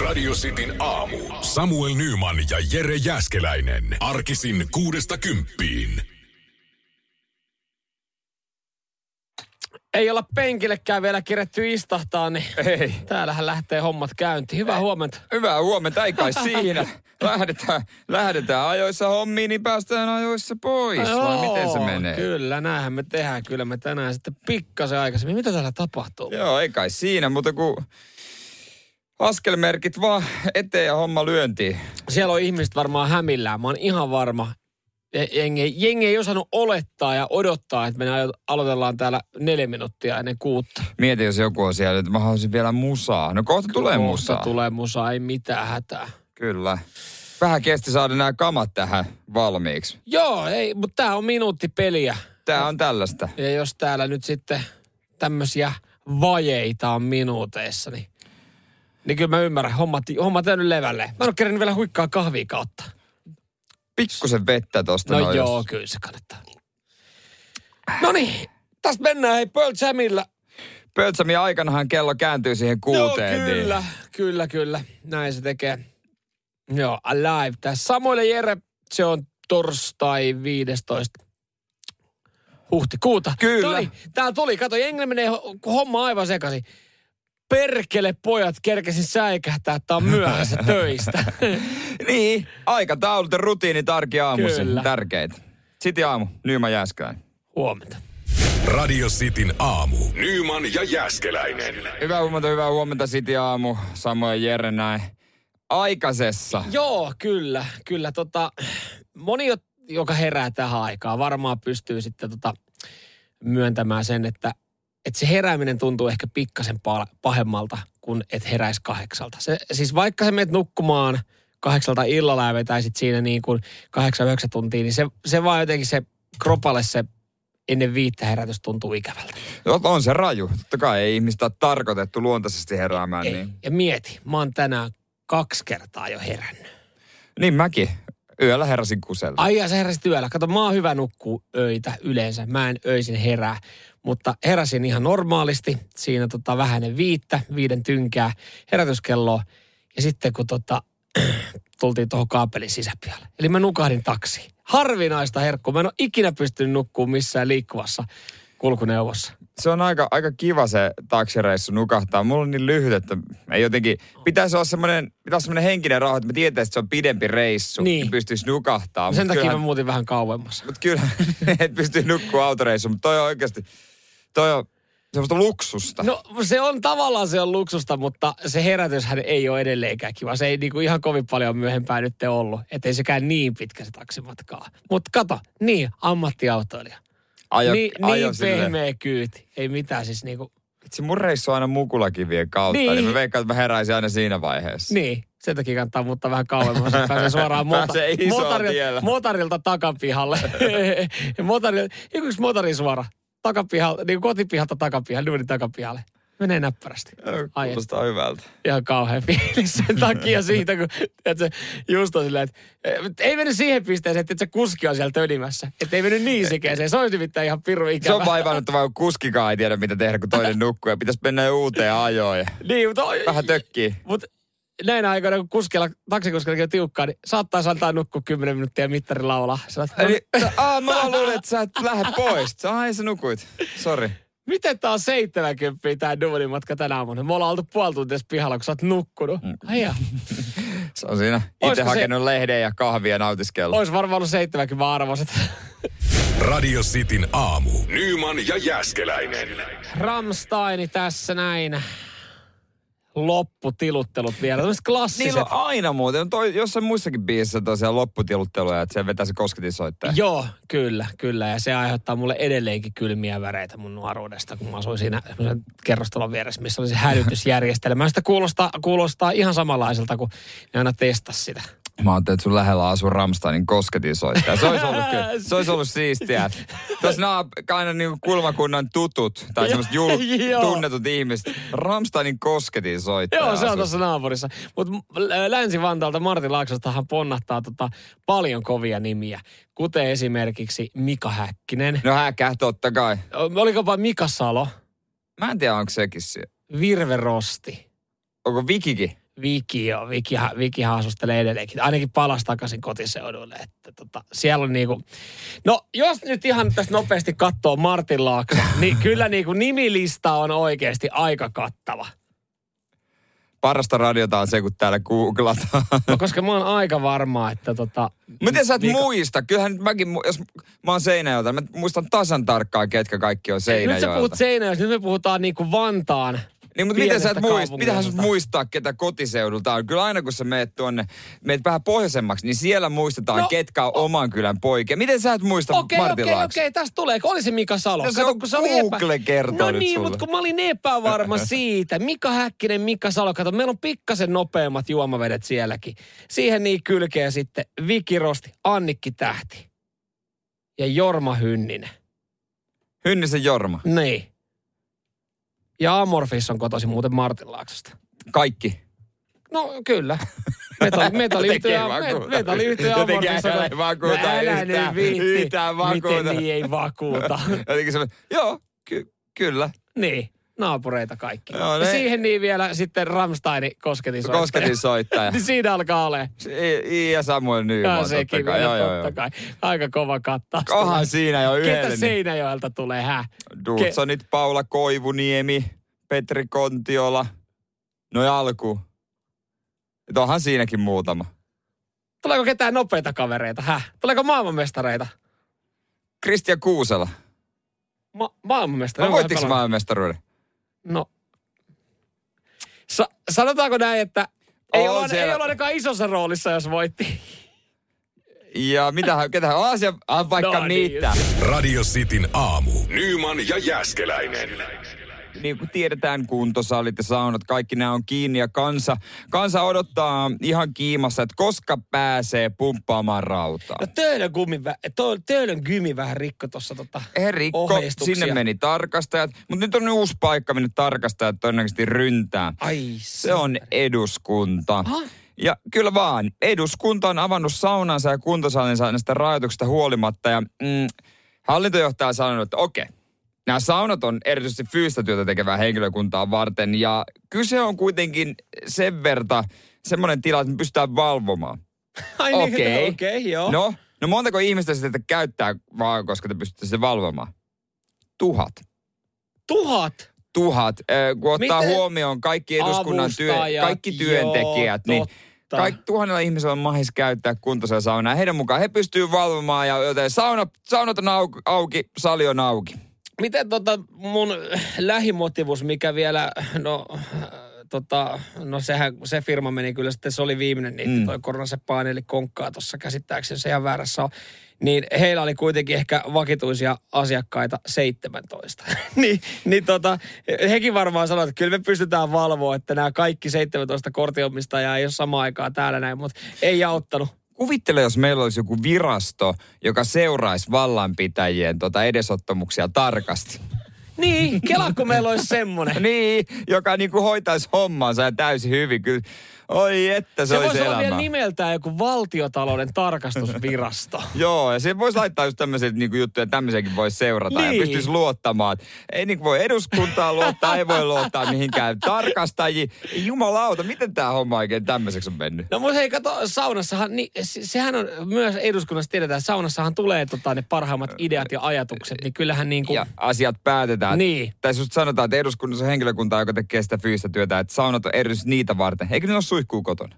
Radio Cityn aamu. Samuel Nyman ja Jere Jäskeläinen. Arkisin kuudesta kymppiin. Ei olla penkillekään vielä kiretty istahtaa, niin Ei. täällähän lähtee hommat käyntiin. Hyvää huomenta. Hyvää huomenta, ei kai siinä. Lähdetään, lähdetään ajoissa hommiin, niin päästään ajoissa pois. Vai miten se Joo, menee? Kyllä, näinhän me tehdään. Kyllä me tänään sitten pikkasen aikaisemmin. Mitä täällä tapahtuu? Joo, ei kai siinä, mutta kun askelmerkit vaan eteen ja homma lyöntiin. Siellä on ihmiset varmaan hämillään. Mä oon ihan varma. Je- Jengi, jengi ei osannut olettaa ja odottaa, että me alo- aloitellaan täällä neljä minuuttia ennen kuutta. Mieti, jos joku on siellä, että mä haluaisin vielä musaa. No kohta tulee Kohta musaa. tulee musaa, ei mitään hätää. Kyllä. Vähän kesti saada nämä kamat tähän valmiiksi. Joo, ei, mutta tää on minuutti peliä. Tää on tällaista. Ja jos täällä nyt sitten tämmöisiä vajeita on minuuteissa, niin, niin kyllä mä ymmärrän. Hommat, hommat on nyt levälle. Mä en ole kerännyt vielä huikkaa kahvia kautta. Pikkusen vettä tosta No noin, joo, jos- kyllä se kannattaa. No niin, tästä mennään hei Pearl Jamilla. Pöltsämi aikanahan kello kääntyy siihen kuuteen. Joo, kyllä, Niin. kyllä, kyllä. Näin se tekee. Joo, Alive. Tässä Samuel Jere, se on torstai 15 huhtikuuta. Kyllä. Noniin, täällä tuli, kato, jengi menee ho- homma aivan sekaisin. Perkele pojat kerkesin säikähtää, että on myöhässä töistä. Niin, aikataulut ja rutiinit arki aamuisin. Kyllä. Tärkeitä. Sitten aamu, Nyman Jääskään. Huomenta. Radio Cityn aamu. Nyman ja Jäskeläinen. Hyvää huomenta, hyvää huomenta City aamu. Samoin Jere näin. Aikaisessa. Joo, kyllä, kyllä. Tota, moni, jo- joka herää tähän aikaan, varmaan pystyy sitten tota, myöntämään sen, että, että se herääminen tuntuu ehkä pikkasen pa- pahemmalta kuin et heräisi kahdeksalta. Se, siis vaikka sä menet nukkumaan kahdeksalta illalla ja vetäisit siinä niin kuin kahdeksan, yhdeksän tuntia, niin se, se vaan jotenkin se kropalle se ennen viittä herätys tuntuu ikävältä. No, On se raju. Totta kai ei ihmistä ole tarkoitettu luontaisesti heräämään. Ei. Niin. Ja mieti, mä oon tänään kaksi kertaa jo herännyt. niin mäkin. Yöllä heräsin kusella. Ai ja sä heräsit yöllä. Kato, mä oon hyvä nukkuu öitä yleensä. Mä en öisin herää. Mutta heräsin ihan normaalisti. Siinä tota vähäinen viittä, viiden tynkää herätyskelloa. Ja sitten kun tota, tultiin tuohon kaapelin sisäpihalle. Eli mä nukahdin taksiin. Harvinaista herkkua. Mä en ole ikinä pystynyt nukkuu missään liikkuvassa kulkuneuvossa. Se on aika, aika kiva se taksireissu nukahtaa. Mulla on niin lyhyt, että ei jotenkin... Pitäisi olla semmoinen, pitäisi semmoinen henkinen rauha, että mä tietäisin, että se on pidempi reissu. Niin. Pystyisi nukahtaa. Sen Mut takia kyllähän- mä muutin vähän kauemmas. Mutta kyllä, et pysty nukkua autoreissu, mutta toi on oikeasti, toi on semmoista luksusta. No se on tavallaan se on luksusta, mutta se herätyshän ei ole edelleenkään kiva. Se ei niinku ihan kovin paljon myöhempään nyt ollut. Että ei sekään niin pitkä se taksimatkaa. Mutta kato, niin, ammattiautoilija. ajo, niin ajo niin silleen. pehmeä kyyti. Ei mitään siis niinku, Itse mun reissu on aina mukulakivien kautta, Niin. niin, mä veikkaan, että mä heräisin aina siinä vaiheessa. niin. Sen takia kannattaa muuttaa vähän kauemmas. että Pääsee suoraan mota, tiellä. motarilta takapihalle. motarilta, joku yksi motari suora. Takapihalle, niin kotipihalta takapihalle, duunin takapihalle. Menee näppärästi. Ai Kuulostaa hyvältä. ihan kauhean fiilis sen takia siitä, kun et se just on silleen, että et ei mennyt siihen pisteeseen, että se kuski on siellä tönimässä. Että ei mennyt niin sikeeseen. Se olisi nimittäin ihan pirun Se ikävä. on vaivannuttavaa, kun kuskikaan ei tiedä, mitä tehdä, kun toinen nukkuu. Ja pitäisi mennä jo uuteen ajoon ja Niin, mutta, vähän tökkii. mutta näinä aikoina, kun kuskilla, taksikuskellakin on tiukkaa, niin saattaa antaa nukkua 10 minuuttia mittari laulaa. Sä oot, Eli, aa, mä luulen, että sä et lähde pois. Ai, sä nukuit. Sori. Miten tää on 70 tää duunimatka tänä aamuna? Me ollaan oltu puoli tuntia pihalla, kun sä oot nukkunut. Mm. Ai ja. Se on siinä itse Olisiko se- hakenut lehden ja kahvia nautiskellut. Ois varmaan ollut 70 arvoiset. Radio Cityn aamu. Nyman ja Jäskeläinen. Ramsteini tässä näin. Lopputiluttelut vielä. Tämmöiset klassiset. Niillä on aina muuten. Toi, jossain muissakin biisissä tosiaan lopputilutteluja, että se vetää se kosketinsoittaja. Joo, kyllä, kyllä. Ja se aiheuttaa mulle edelleenkin kylmiä väreitä mun nuoruudesta, kun mä asuin siinä kerrostalon vieressä, missä oli se hälytysjärjestelmä. Sitä kuulostaa, kuulostaa ihan samanlaiselta, kun ne aina testas sitä. Mä ajattelin, että sun lähellä asuu Ramsteinin kosketinsoittaja. Se olisi ollut, kyllä, se olisi ollut siistiä. Tuossa nämä aina niin kulmakunnan tutut tai semmoiset jul, tunnetut ihmiset. Ramsteinin kosketinsoittaja. Joo, se on tuossa naapurissa. Mutta Länsi-Vantaalta Martin Laaksostahan ponnahtaa tota paljon kovia nimiä, kuten esimerkiksi Mika Häkkinen. No häkä, totta kai. Olikopa Mika Salo, Mä en tiedä, onko sekin siellä. Virve Rosti, Onko Vikikin? Viki jo, Viki, Viki haasustelee edelleenkin. Ainakin palas takaisin kotiseudulle. Että tota, siellä on niinku... No, jos nyt ihan tästä nopeasti katsoo Martin Laakso, niin kyllä niinku nimilista on oikeasti aika kattava. Parasta radiota on se, kun täällä googlataan. No, koska mä oon aika varma, että tota... Miten sä et Vika- muista? Kyllähän mäkin, jos mä oon Seinäjoelta, mä muistan tasan tarkkaan, ketkä kaikki on Nyt sä Seinäjoelta. puhut Seinäjoesta, nyt me puhutaan niinku Vantaan Niin, mutta miten sä et? Pitähän sut kaupungista. muistaa, ketä kotiseudulta on. Kyllä aina kun sä meet tuonne, meet vähän pohjoisemmaksi, niin siellä muistetaan, No, ketkä on oman kylän poikia. Miten sä et muista Okei, Martin okei, Laakso? okei, tästä tulee. Oli se Mika Salo. No se on kun oli Google kertoo No niin, mutta kun mä olin epävarma siitä. Mika Häkkinen, Mika Salo. Kato, meillä on pikkasen nopeammat juomavedet sielläkin. Siihen niin kylkeä sitten Viki Rosti, Annikki Tähti ja Jorma Hynninen. Hynnisen Jorma. Niin. Ja Amorfis on kotoisin muuten Martin Laaksosta. Kaikki. No kyllä. Metalli, metalliyhtiö, Jotenkin vakuuta. metalliyhtiö Jotenkin on... älä ei vakuuta No älä yhtään- nyt viitti. yhtään vakuuta. Miten niin ei vakuuta? Jotenkin se, joo, ky- kyllä. Niin, naapureita kaikki. Joo, ja ne- siihen niin vielä sitten Rammsteinin kosketin soittaja. Kosketin soittaja. niin siinä alkaa ole. I, I ja Samuel Nyman, Ja totta sekin kai. vielä Joo, totta joo. kai. Aika kova kattaus. Kohan siinä jo yhdelle. Ketä niin- Seinäjoelta tulee, hä? Dudsonit, Paula Koivuniemi, Petri Kontiola. No ja alku. Et onhan siinäkin muutama. Tuleeko ketään nopeita kavereita, hä? Tuleeko maailmanmestareita? Kristian Kuusela. Ma- maailmanmestareita? No voittiko maailmanmestaruuden? No. Sa- sanotaanko näin, että ei, On olla, siellä- ei olla ainakaan isossa roolissa, jos voitti. Ja mitähän, ketähän Aasia, ah, vaikka No niin. mitä. Radio Cityn aamu. Nyman ja Jäskeläinen. Niin kuin tiedetään, kuntosalit ja saunat, kaikki nämä on kiinni ja kansa, kansa odottaa ihan kiimassa, että koska pääsee pumppaamaan rautaa. No Töölön, gumi, töölön gymi vähän rikko tuossa tota He rikko, sinne meni tarkastajat, mutta nyt on uusi paikka, minne tarkastajat todennäköisesti ryntää. Ai Se on eduskunta. Aha. Ja kyllä vaan, eduskunta on avannut saunansa ja kuntosalinsa näistä rajoituksista huolimatta. Ja mm, hallintojohtaja on sanonut, että okei, nämä saunat on erityisesti fyysistä työtä tekevää henkilökuntaa varten. Ja kyse on kuitenkin sen verta semmoinen tila, että me pystytään valvomaan. Ai niin, Okei. Okei, okay, joo. No, no montako ihmistä sitä käyttää vaan, koska te pystytte sen valvomaan? Tuhat. Tuhat. Tuhat. Ö, kun ottaa Miten? huomioon kaikki eduskunnan työ, kaikki työntekijät, joo, niin totta. kaikki tuhannella ihmisellä on mahis käyttää kuntoisia saunaa. Heidän mukaan he pystyy valvomaan ja joten sauna, saunat on auki, auki, sali on auki. Miten tota mun lähimotivus, mikä vielä, no, tota, no sehän, se firma meni kyllä sitten, se oli viimeinen niitä, Mm. toi koronasepaani, eli konkkaa tuossa käsittääkseni, se ihan väärässä on. Niin heillä oli kuitenkin ehkä vakituisia asiakkaita 17. niin, niin tota, hekin varmaan sanoivat, että kyllä me pystytään valvoa, että nämä kaikki 17 kortiomistajaa ei ole samaan aikaan täällä näin, mutta ei auttanut. Kuvittele, jos meillä olisi joku virasto, joka seuraisi vallanpitäjien tota edesottamuksia tarkasti. Niin, kela kun meillä olisi semmoinen. niin, joka niinku hoitaisi hommansa ja täysin hyvin. Kyllä, oi että se, Se olisi olla vielä nimeltään joku valtiotalouden tarkastusvirasto. Joo, ja siihen voisi laittaa just tämmöisiä niinku juttuja, tämmöisiäkin voisi seurata ja Niin. pystyisi luottamaan. Ei niinku voi eduskuntaa luottaa, ei voi luottaa mihinkään tarkastajia. Jumalauta, miten tämä homma oikein tämmöiseksi on mennyt? No mutta hei, kato, saunassahan, niin, se- sehän on myös eduskunnassa tiedetään, että saunassahan tulee tota, ne parhaimmat ideat ja ajatukset, niin kyllähän niin kuin, Ja asiat päätetään. Niin. Tai just sanotaan, että eduskunnassa on henkilökunta, joka tekee sitä fyysistä työtä, että saunat on erityisesti niitä varten. Eikö ne ole suihkuu kotona?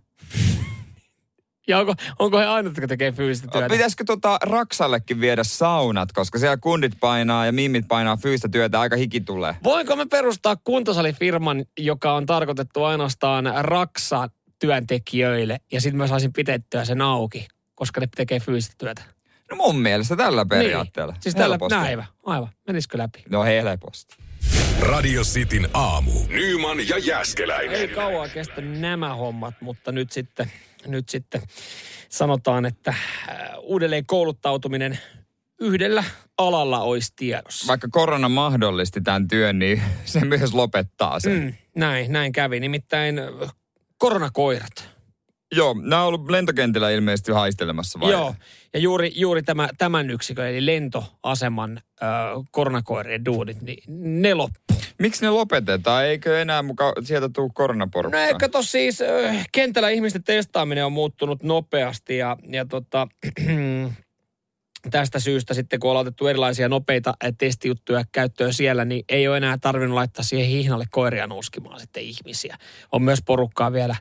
ja onko, onko he ainut, jotka tekee fyysistä työtä? Pitäisikö tota Raksallekin viedä saunat, koska siellä kundit painaa ja mimmit painaa fyysistä työtä, aika hiki tulee. Voinko me perustaa kuntosalifirman, joka on tarkoitettu ainoastaan Raksa työntekijöille ja sitten mä saisin pitettyä sen auki, koska ne tekee fyysistä työtä. No mun mielestä tällä periaatteella. Niin. Siis tällä näivä. Aivan. Menisikö läpi? No helposti. Radio Cityn aamu. Nyman ja Jäskeläinen. Ei kauan kestä nämä hommat, mutta nyt sitten, nyt sitten sanotaan, että äh, uudelleen kouluttautuminen yhdellä alalla olisi tiedossa. Vaikka korona mahdollisti tämän työn, niin se myös lopettaa sen. Mm. Näin, näin kävi. Nimittäin äh, koronakoirat. Joo, nämä on ollut lentokentillä ilmeisesti haistelemassa vai? Joo, ja juuri, juuri tämä, tämän yksikön, eli lentoaseman äh, koronakoirien duunit, niin ne loppu. Miksi ne lopetetaan? Eikö enää muka sieltä tule koronaporukkaa? No ehkä tos siis äh, kentällä ihmisten testaaminen on muuttunut nopeasti ja, ja tota, tästä syystä sitten kun on otettu erilaisia nopeita testijuttuja käyttöön siellä, niin ei ole enää tarvinnut laittaa siihen hihnalle koiria nuuskimaan sitten ihmisiä. On myös porukkaa vielä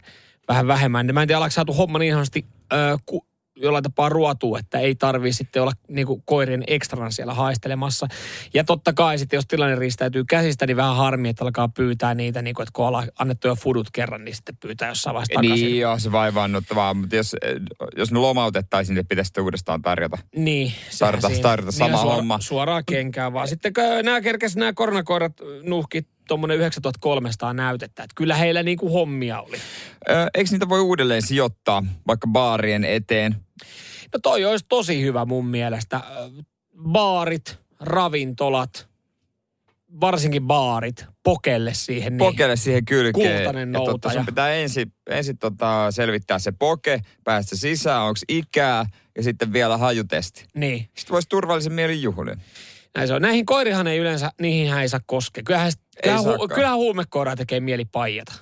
vähän vähemmän. Mä en tiedä, saatu homma niin ihanasti äh, ku, jollain tapaa ruotuu, että ei tarvii sitten olla niin kuin koirien ekstrana siellä haistelemassa. Ja totta kai sitten, jos tilanne riistäytyy käsistä, niin vähän harmi, että alkaa pyytää niitä, niin kuin, että kun ollaan annettu jo fudut kerran, niin sitten pyytää jossain vaiheessa takaisin. Niin joo, se vaivaannuttavaa, mutta jos, jos ne lomautettaisiin, niin pitäisi uudestaan tarjota. Niin. Tarjota, tarjota sama Niin, suora, homma. Suoraan kenkään vaan. Sitten nämä kerkesi nämä koronakoirat nuhki tuommoinen 9300 näytettä. Että kyllä heillä niin kuin hommia oli. Ö, eikö niitä voi uudelleen sijoittaa vaikka baarien eteen? No toi olisi tosi hyvä mun mielestä. Baarit, ravintolat, varsinkin baarit, pokelle siihen. Niin. Pokelle siihen kylkeen. Kultainen Ja totta, sun pitää ensin, ensin tota selvittää se poke, päästä sisään, onko ikää ja sitten vielä hajutesti. Niin, Sitten voisi turvallisen mielin juhlin. Näin se on. Näihin koirihan ei yleensä, niihin ei saa koskea. Kyllähän, kyllähän, hu, kyllähän huumekoiraa tekee mieli paijata.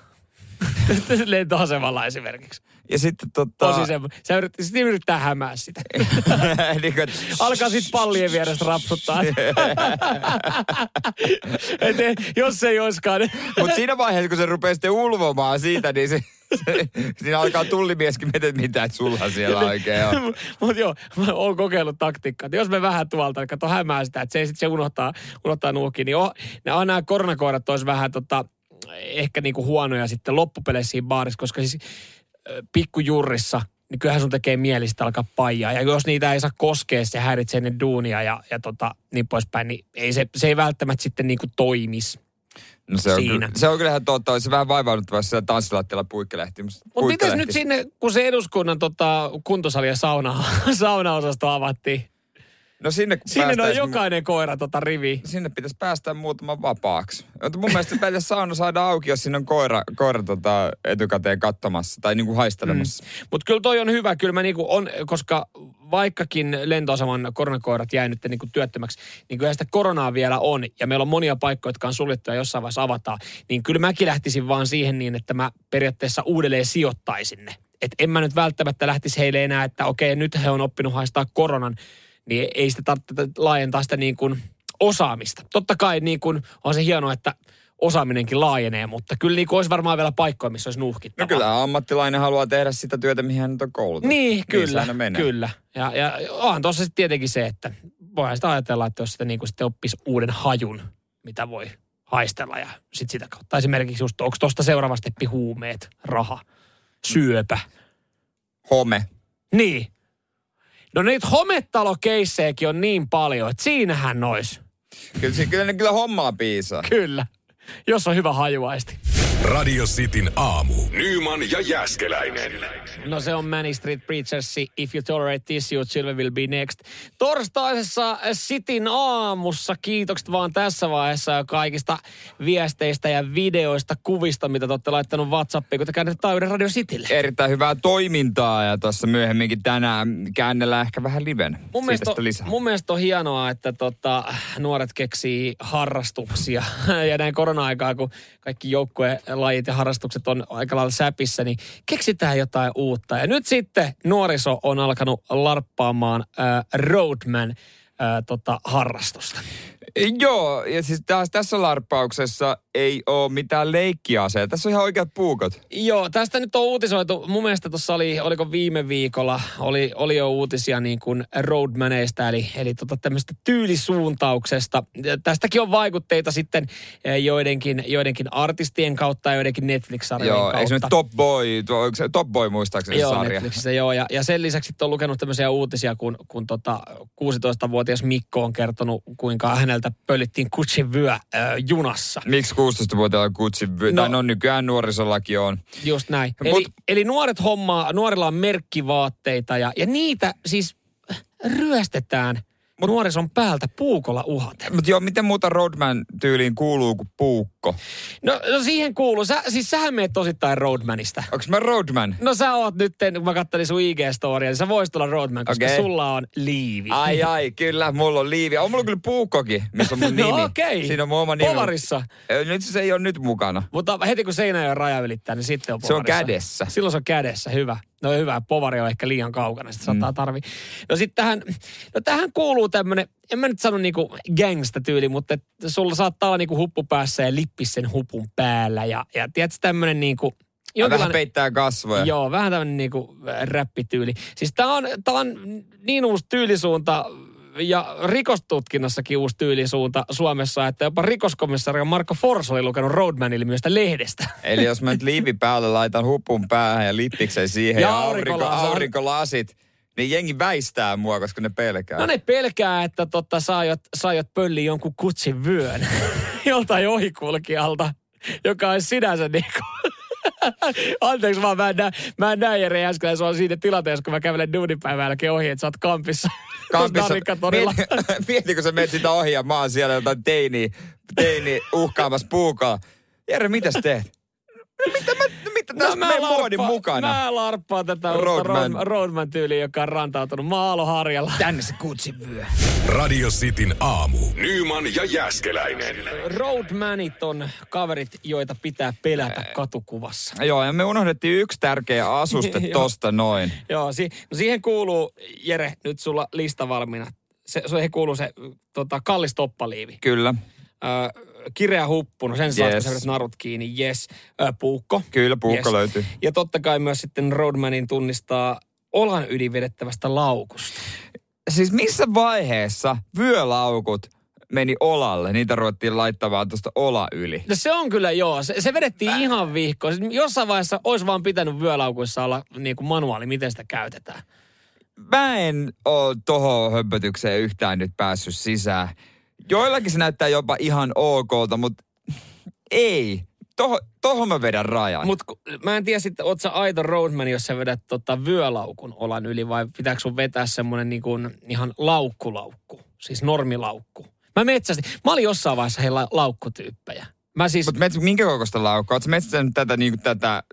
Lentoasemalla esimerkiksi. Ja sitten tota... Tosi semmo. Se yrittää, sit yrittää hämää sitä. niin kuin, Alkaa sitten pallien vierestä rapsuttaa. Et, jos ei olisikaan. niin- Mutta siinä vaiheessa, kun se rupeaa sitten ulvomaan siitä, niin se, se, siinä alkaa tullimieskin miettiä, että mitä sulla siellä oikein on. Mutta joo, mä oon kokeillut taktiikkaa. Jos me vähän tuolta, kato hämää sitä, että se sitten se unohtaa, unohtaa nuukin, niin oh, nämä, koronakoirat olisi vähän tota, ehkä niinku huonoja sitten loppupeleissä siinä baarissa, koska siis pikkujurrissa, niin kyllähän sun tekee mieli sitten alkaa paijaa. Ja jos niitä ei saa koskea, se häiritsee ne duunia ja, ja tota, niin poispäin, niin ei se, se ei välttämättä sitten niinku toimisi. No se on, Siinä. kyllä, se on kyllä ihan totta. Olisi vähän vaivauduttavaa, jos siellä tanssilattialla puikkelehti. Mutta mites nyt sinne, kun se eduskunnan tota, kuntosali ja sauna, saunaosasto avattiin, No sinne kun sinne on jokainen koira tota rivi. Sinne pitäisi päästä muutama vapaaksi. Mutta mun mielestä meillä sauna saada auki, jos siinä on koira, koira tota, etukäteen katsomassa tai niinku haistelemassa. Mm. Mutta kyllä toi on hyvä, kyllä mä niinku on, koska vaikkakin lentoaseman koronakoirat jäi nyt niinku työttömäksi, niin kyllä sitä koronaa vielä on. Ja meillä on monia paikkoja, jotka on suljettu ja jossain vaiheessa avataan. Niin kyllä mäkin lähtisin vaan siihen niin, että mä periaatteessa uudelleen sijoittaisin ne. Et en mä nyt välttämättä lähtisi heille enää, että okei, nyt he on oppinut haistaa koronan, niin ei sitä tarvitse laajentaa sitä niin kuin osaamista. Totta kai niin kuin on se hienoa, että osaaminenkin laajenee, mutta kyllä niin kuin olisi varmaan vielä paikkoja, missä olisi nuhkittavaa. No kyllä ammattilainen haluaa tehdä sitä työtä, mihin hän nyt on koulutettu. Niin, se kyllä, menee. kyllä. Ja, ja onhan tuossa sitten tietenkin se, että voihan sitä ajatella, että jos sitä niin kuin sitten oppisi uuden hajun, mitä voi haistella ja sitten sitä kautta. Esimerkiksi just, onko tuosta seuraava steppi huumeet, raha, syöpä. Home. Niin. No niitä hometalokeissejäkin on niin paljon, että siinähän nois. Kyllä, kyllä, ne kyllä hommaa piisaa. Kyllä. Jos on hyvä hajuaisti. Radio Cityn aamu. Nyman ja Jäskeläinen. No se on Manny Street Preachers, If You Tolerate This, Your Children Will Be Next. Torstaisessa Sitin aamussa kiitokset vaan tässä vaiheessa jo kaikista viesteistä ja videoista, kuvista, mitä te olette laittanut WhatsAppiin, kun te käännette Taajuuden Radio Citylle. Erittäin hyvää toimintaa ja tuossa myöhemminkin tänään käännellään ehkä vähän liven. Mun Siitä mielestä, on, lisää. mun mielestä on hienoa, että tota, nuoret keksii harrastuksia. ja näin korona-aikaa, kun kaikki joukkuelajit ja harrastukset on aika lailla säpissä, niin keksitään jotain uutta. Ja nyt sitten nuoriso on alkanut larppaamaan äh, Roadman äh, tota, harrastusta. Joo, ja siis taas tässä larppauksessa ei ole mitään leikkiaseja. Tässä on ihan oikeat puukot. Joo, tästä nyt on uutisoitu. Mun mielestä tuossa oli, oliko viime viikolla, oli, oli jo uutisia niin kuin roadmaneista, eli, eli tota tämmöistä tyylisuuntauksesta. Ja Tästäkin on vaikutteita sitten eh, joidenkin, joidenkin artistien kautta ja joidenkin Netflix-sarjojen Joo, kautta. eikö se nyt Top Boy, tuo, se Top Boy muistaakseni se Joo, sarja? Netflixissä joo. Ja, ja sen lisäksi on lukenut tämmöisiä uutisia, kun, kun tota 16-vuotias Mikko on kertonut, kuinka häneltä pöllittiin kutsin vyö äh, junassa. Miksi 16-vuotiailla kutsi, no, No- tai no nykyään nuorisollakin on. Just näin. Mut- Eli, eli nuoret hommaa, nuorilla on merkkivaatteita ja, ja niitä siis ryöstetään Mut, nuorison päältä puukolla uhaten. Mutta joo, miten muuta Roadman tyyliin kuuluu kuin puukko? Puukko. No, no siihen kuuluu. Sä, siis sähän meet tosittain Roadmanista. Onks mä roadman? No sä oot nyt, kun mä kattelin sun IG-storia, niin sä voisit olla Roadman, koska Okei. sulla on liivi. Ai ai, kyllä, mulla on liivi. On mulla kyllä puukkokin, missä on mun nimi. No okei. Siinä on mun oma nimi. Polarissa. Nyt se ei ole nyt mukana. Mutta heti kun Seinäjoen raja ylittää, niin sitten on Se on kädessä. Silloin se on kädessä, hyvä. No hyvä, povari on ehkä liian kaukana, sitä saattaa Mm. tarvii. No sitten tähän, no tähän kuuluu tämmönen, en mä nyt sano niinku gangsta tyyli, mutta sulla saattaa olla niinku huppu päässä ja lippis sen hupun päällä. Ja, ja tiedätkö tämmönen niinku, vähän peittää kasvoja. Joo, vähän tämmöinen niinku räppityyli. Siis tää on, tää on niin uusi tyylisuunta ja rikostutkinnassakin uusi tyylisuunta Suomessa, että jopa rikoskomissario Marko Fors oli lukenut Roadman-ilmiöstä lehdestä. Eli jos mä nyt liivi päälle laitan hupun päähän ja lippiksen siihen Ja ja, aurinko, aurinkolasit. Niin jengi väistää mua, koska ne pelkää. No ne pelkää, että totta, sä aiot pölliä jonkun kutsin vyön joltain ohikulkijalta, joka on sinänsä niinku... Anteeksi vaan, mä en näe, mä en näe Jere äsken, se on siinä tilanteessa, kun mä kävelen duunipäivän jälkeen ohi, että sä oot kampissa. Kampissa, mieti, mieti, kun sä menet sitä ohi ja mä oon siellä jotain teini, teini uhkaamassa puukaa. Jere, mitäs teet? No mitä mä, mitä tässä no, meidän muodin mukana? Mä larppaan tätä Roadman. Roadman, Roadman tyyliä, joka on rantautunut maaloharjalla. Tänne se kutsin vyö. Radio Cityn aamu. Nyman ja Jäskeläinen. Roadmanit on kaverit, joita pitää pelätä katukuvassa. Joo, ja me unohdettiin yksi tärkeä asuste tosta noin. Joo, si- no siihen kuuluu, Jere, nyt sulla lista valmiina. Se, siihen kuuluu se tota, kallis toppaliivi. Kyllä, Ö, kireä huppu, no sen saat, Yes. kun sä vedät narut kiinni, yes. Ö, puukko. kyllä puukko Yes. löytyy. Ja totta kai myös sitten Roadmanin tunnistaa olan yli vedettävästä laukusta. Siis missä vaiheessa vyölaukut meni olalle? Niitä ruvettiin laittamaan tuosta ola yli. No se on kyllä joo, se, se vedettiin ihan vihkoon. Siis jossain vaiheessa olisi vaan pitänyt vyölaukuissa olla niin kuin manuaali, miten sitä käytetään. Mä en oo tohon hömpötykseen yhtään nyt päässyt sisään. Joillakin se näyttää jopa ihan okolta, mutta ei. Toho, tohon mä vedän rajan. Mutta mä en tiedä sitten, oot sä aito roadman, jos sä vedät tota vyölaukun olan yli vai pitääkö sun vetää semmonen niin kuin ihan laukkulaukku, siis normilaukku. Mä metsästin, mä olin jossain vaiheessa heillä laukkutyyppejä. Mä siis, Mutta minkä kokoista laukkaa? Oletko metsästänyt tätä, niinku, tätä,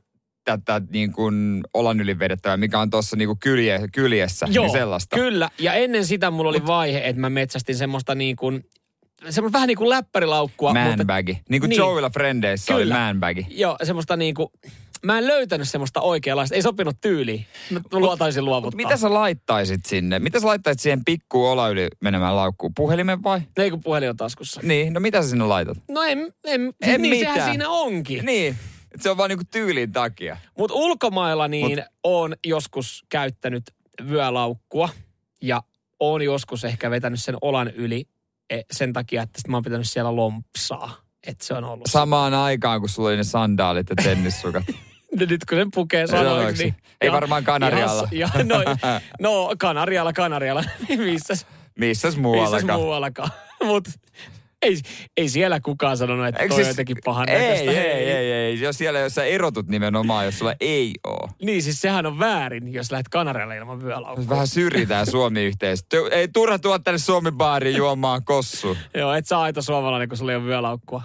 tätä niin kuin olan yli vedettävää, mikä on tuossa niin kylje, kyljessä? joo, niin sellaista. kyllä. Ja ennen sitä mulla oli vaihe, että mä metsästin semmoista niin kuin, semmoista vähän niin kuin läppärilaukkua. mutta- Manbagi. Niin kuin Niin. Joeilla Frendeissä oli manbagi. Joo, semmoista niinku, mä en löytänyt semmoista oikeanlaista, ei sopinut tyyliin. Mä luotaisin luovuttaa. Mitä sä laittaisit sinne? Mitä sä laittaisit siihen pikkuun ola yli menemään laukkuun? Puhelimen vai? Ei kun puhelin on taskussa. Niin, no mitä sä sinne laitat? No en, en, En niin sehän mitään. siinä onkin. Niin, et se on vaan niinku tyylin takia. Mutta ulkomailla niin on joskus käyttänyt vyölaukkua ja on joskus ehkä vetänyt sen olan yli eh, sen takia, että sit mä oon pitänyt siellä lompsaa. Että se on ollut. Samaan aikaan, kun sulla oli ne sandaalit ja tennissukat. Nyt kun sen pukee Sanoiksi. Niin, Ei varmaan Kanarialla. Ja, ja, no, no, Kanarialla, Kanarialla. Missäs? Missäs Missäs muuallakaan? muuallakaan. Ei, ei siellä kukaan sanonut, että Eikö toi siis- on jotenkin pahan ei, näköistä. ei, ei, ei, Jos siellä, jos sä erotut nimenomaan, jos sulla ei oo. Niin, siis sehän on väärin, jos lähdet Kanarialle ilman vyölaukkua. Vähän syrjitään Suomi-yhteisö. Ei turha tuoda tänne Suomi-baariin juomaan kossu. Joo, et sä aito suomalainen, kun sulla ei ole vyölaukkua.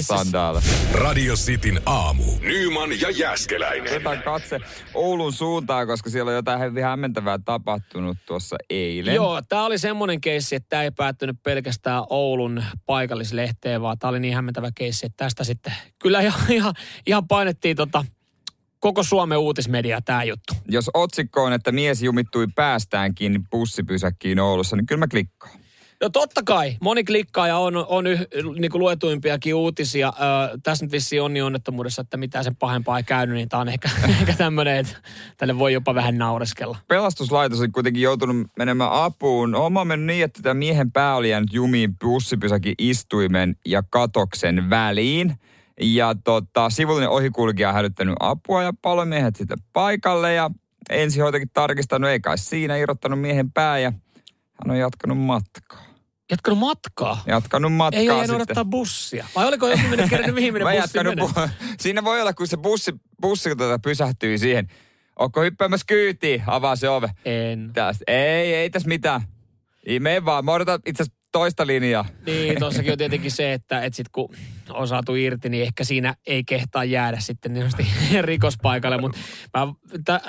Sandaala. Radio Cityn aamu. Nyman ja Jäskeläinen. Otetaan katse Oulun suuntaan, koska siellä on jotain hyvin hämmentävää tapahtunut tuossa eilen. Joo, tämä oli semmoinen keissi, että tämä ei päättynyt pelkästään Oulun paikallislehteen, vaan tämä oli niin hämmentävä keissi, että tästä sitten kyllä ihan, ihan, ihan painettiin tota koko Suomen uutismedia tämä juttu. Jos otsikko on, että mies jumittui päästään kiinni bussipysäkkiin Oulussa, niin kyllä mä klikkaan. No totta kai, moni klikkaaja on, on yh, niin kuin luetuimpiakin uutisia. Ö, tässä nyt vissiin onni onnettomuudessa, että mitään sen pahempaa ei käynyt, niin tämä on ehkä, ehkä tämmöinen, että tälle voi jopa vähän naureskella. Pelastuslaitos on kuitenkin joutunut menemään apuun. Oma on mennyt niin, että tämä miehen pää oli jäänyt jumiin bussipysäkin istuimen ja katoksen väliin. Ja tota, sivullinen ohikulkija on hälyttänyt apua ja palomiehet sitten paikalle ja ensihoitokin tarkistanut, ei kai siinä irrottanut miehen pää ja hän on jatkanut matkaa. Jatkanut matkaa. Jatkanut matkaa Ei jäänyt sitten. odottaa bussia. Vai oliko joku mennyt kerännyt, mihin minne bussi menee? bu- Siinä voi olla, kun se bussi, bussi tuota pysähtyy siihen. Onko hyppäämässä kyytiin? Avaa se ove. En. Tästä. Ei, ei tässä mitään. Ei mene vaan. Mä odotan itse toista linjaa. Niin, tossakin on tietenkin se, että et sit kun on saatu irti, niin ehkä siinä ei kehtaa jäädä sitten niin rikospaikalle. Mutta mä, tä,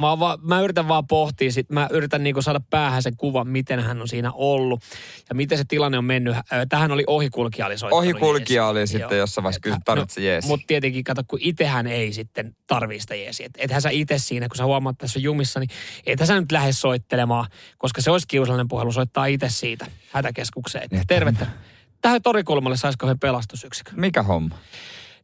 mä, vaan- mä yritän vaan pohtia, sit, mä yritän niinku saada päähän sen kuvan, miten hän on siinä ollut ja miten se tilanne on mennyt. Tähän oli ohikulkija oli soittanut Ohikulkija jeesiä. oli sitten Joo. jossain vaiheessa kysynyt, tarvitse jeesi. Mutta tietenkin, kato, kun itsehän ei sitten tarvii sitä jeesiä. Et, ethän sä itse siinä, kun sä huomaat, että tässä on jumissa, niin ethän sä nyt lähde soittelemaan, koska se olisi kiusallinen puhelu soittaa itse siitä hätäkeskukseen. Että tervettä. Tähän torikulmalle saisiko he pelastusyksikön? Mikä homma?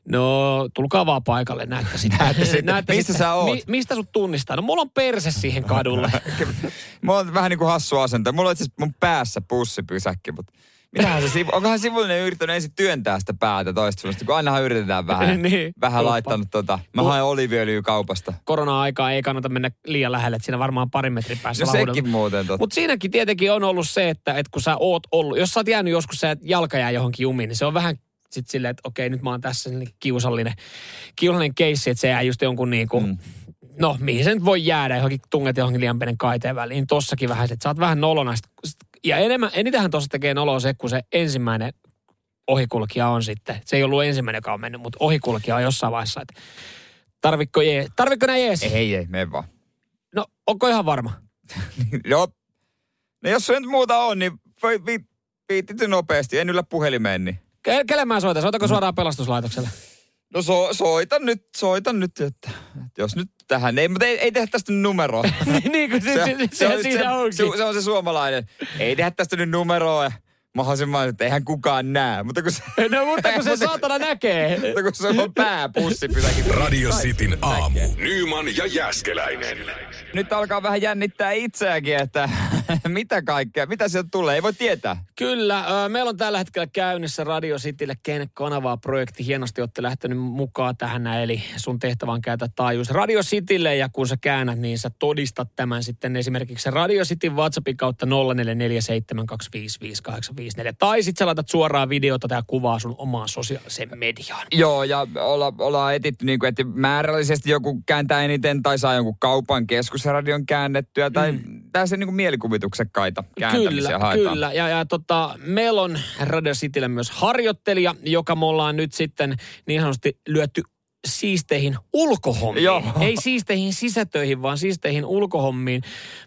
No, tulkaa vaan paikalle, näette sitten. Näette sitten. Missä sä oot? Mi, mistä sut tunnistaa? No, mulla on perse siihen kadulle. Mulla on vähän niin kuin hassu asento. Mulla on itse mun päässä pussipysäkki, mutta mitähän se, onkohan sivullinen yrittänyt ensin työntää sitä päätä toista suunnasta, kun ainahan yritetään vähän, Niin, vähän laittanut tota. Mä haen oliviöljyä kaupasta. Korona-aikaa ei kannata mennä liian lähelle, että siinä varmaan parin metrin päässä No sekin muuten totta. Mutta siinäkin tietenkin on ollut se, että, että kun sä oot ollut, jos sä oot jäänyt joskus se jalka jää johonkin jumiin, niin se on vähän sitten silleen, että okei, nyt mä oon tässä kiusallinen, kiusallinen keissi, että se jää just jonkun niin kuin, mm. no mihin se nyt voi jäädä, johonkin tunget johonkin liian pienen kaiteen väliin, tossakin vähän, että sä oot vähän nolona. Sit- Ja enemmän, enitenhän tuossa tekee noloa se, kun se ensimmäinen ohikulkija on sitten, se ei ollut ensimmäinen, joka on mennyt, mutta ohikulkija on jossain vaiheessa, että tarvitko, jee, tarvitko nää jeesi? Ei, ei, mene vaan. No, onko ihan varma? Joo. No jos se nyt muuta on, niin voi vi, viittit nopeasti. En yllä puhelimeen, niin. Ke- Kelle mä soitan? Soitanko suoraan pelastuslaitokselle? No so, soitan nyt, soitan nyt, että, että jos nyt tähän, ei, mutta ei, ei tehdä tästä nyt numeroa. niin kuin se, se, se, se, on siinä onkin. se, se, on se suomalainen. Ei tehdä tästä nyt numeroa mahdollisimman, että eihän kukaan näe. Mutta kun se, No mutta kun se saatana näkee. mutta kun se on pää pussipysäkin. Radio Cityn aamu. Nyman ja Jäskeläinen. Nyt alkaa vähän jännittää itseäkin, että mitä kaikkea, mitä sieltä tulee, ei voi tietää. Kyllä, ö, meillä on tällä hetkellä käynnissä Radio Citylle Ken kanavaa projekti. Hienosti olette lähtenyt mukaan tähän, eli sun tehtävä on käyttää taajuus Radio Citylle ja kun sä käännät, niin sä todistat tämän sitten esimerkiksi Radio Cityn WhatsAppin kautta 0447255854. Tai sitten sä laitat suoraan videota tai kuvaa sun omaan sosiaaliseen mediaan. Joo, ja olla, ollaan etitty niin kuin, että määrällisesti joku kääntää eniten tai saa jonkun kaupan keskusradion käännettyä tai mm. Tässä niin kuin mielikuvituksekkaita kääntämisiä Kyllä, haetaan. kyllä. Ja, ja tota, meillä on Radio Cityllä myös harjoittelija, joka me ollaan nyt sitten niin sanotusti lyöty siisteihin ulkohommiin. Joo. Ei siisteihin sisätöihin, vaan siisteihin ulkohommiin.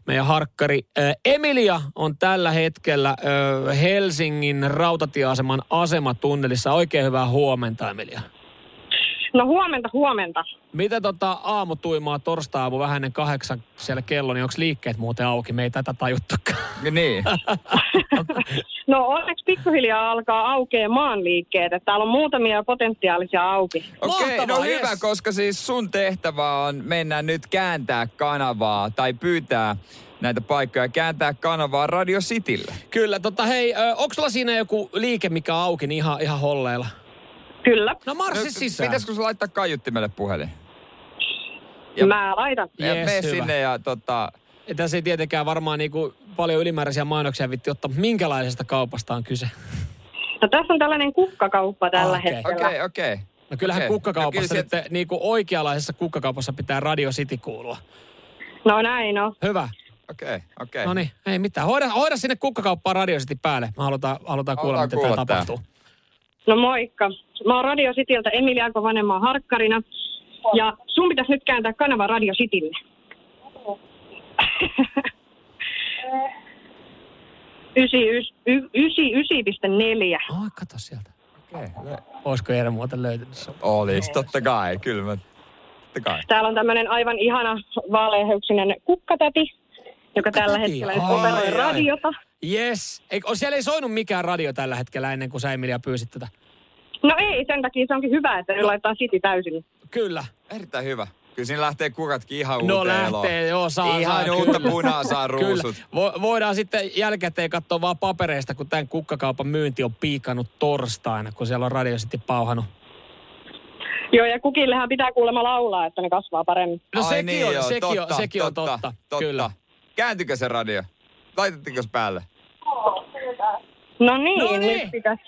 Meidän harkkari äh, Emilia on tällä hetkellä äh, Helsingin rautatieaseman asematunnelissa. Oikein hyvää huomenta, Emilia. No huomenta, huomenta. Mitä tota aamutuimaa torstai-aamu vähän ennen kahdeksan siellä kello, niin onko liikkeet muuten auki? Me ei tätä tajuttukaan. Niin. No onneksi pikkuhiljaa alkaa aukea maanliikkeet, että täällä on muutamia potentiaalisia auki. Okei, okay, no Mahtavaa, hyvä, yes. koska siis sun tehtävä on mennä nyt kääntää kanavaa tai pyytää näitä paikkoja kääntää kanavaa Radio Citylle. Kyllä, tota hei, onko sulla siinä joku liike, mikä on auki, niin ihan, ihan holleilla? Kyllä, No marssi sisään. Pitäisikö se laittaa kaiuttimelle puhelin? Ja- mä laitan. Ja Yes, mene sinne ja tota... Ja Tässä ei tietenkään varmaan niinku paljon ylimääräisiä mainoksia vitti ottaa, minkälaisesta kaupasta on kyse? No tässä on tällainen kukkakauppa tällä Okei. hetkellä. Okei, okei. No kyllähän Okei. kukkakaupassa No kyllä nyt, niinku oikeanlaisessa kukkakaupassa pitää Radio City kuulua. No näin on. Hyvä. Okei, okei. No niin, ei mitään. Hoida, hoida sinne kukkakauppaan Radio City päälle. Me halutaan, halutaan kuulla, Halutaan miten tämä kuulla tää. tapahtuu. No moikka. Mä oon Radio Cityltä Emilia Kovanen, mä oon harkkarina. Ja sun pitäisi nyt kääntää kanava Radio Citylle. Ysi, ysi, ysi piste neljä. Kato sieltä. Okei. Olisiko Jere muuten löytynyt sun? Olis, totta kai, kyllä mä. Totta kai. Täällä on tämmöinen aivan ihana vaaleahöyksinen kukkatäti, joka tällä hetkellä Ai, operoi ai. radiota. Yes. Ei, on, siellä ei soinut mikään radio tällä hetkellä ennen kuin sä Emilia pyysit tätä. No ei, sen takia se onkin hyvä, että ne laittaa City täysin. Kyllä. Erittäin hyvä. Kyllä siinä lähtee kukatkin ihan No uuteen lähtee, eloon. joo, saa. Ihan saa, uutta kyllä. punaa saa ruusut. Kyllä. Vo, voidaan sitten jälkikäteen katsoa vaan papereista, kun tämän kukkakaupan myynti on piikannut torstaina, kun siellä on radio sitten pauhannut. Joo, ja kukillehän pitää kuulemma laulaa, että ne kasvaa paremmin. No Ai sekin, niin on, joo, sekin, on, totta, sekin on totta. totta. Kyllä. Kääntykö se radio? Laitettiinko se päälle? No niin, No niin. nyt pitäisi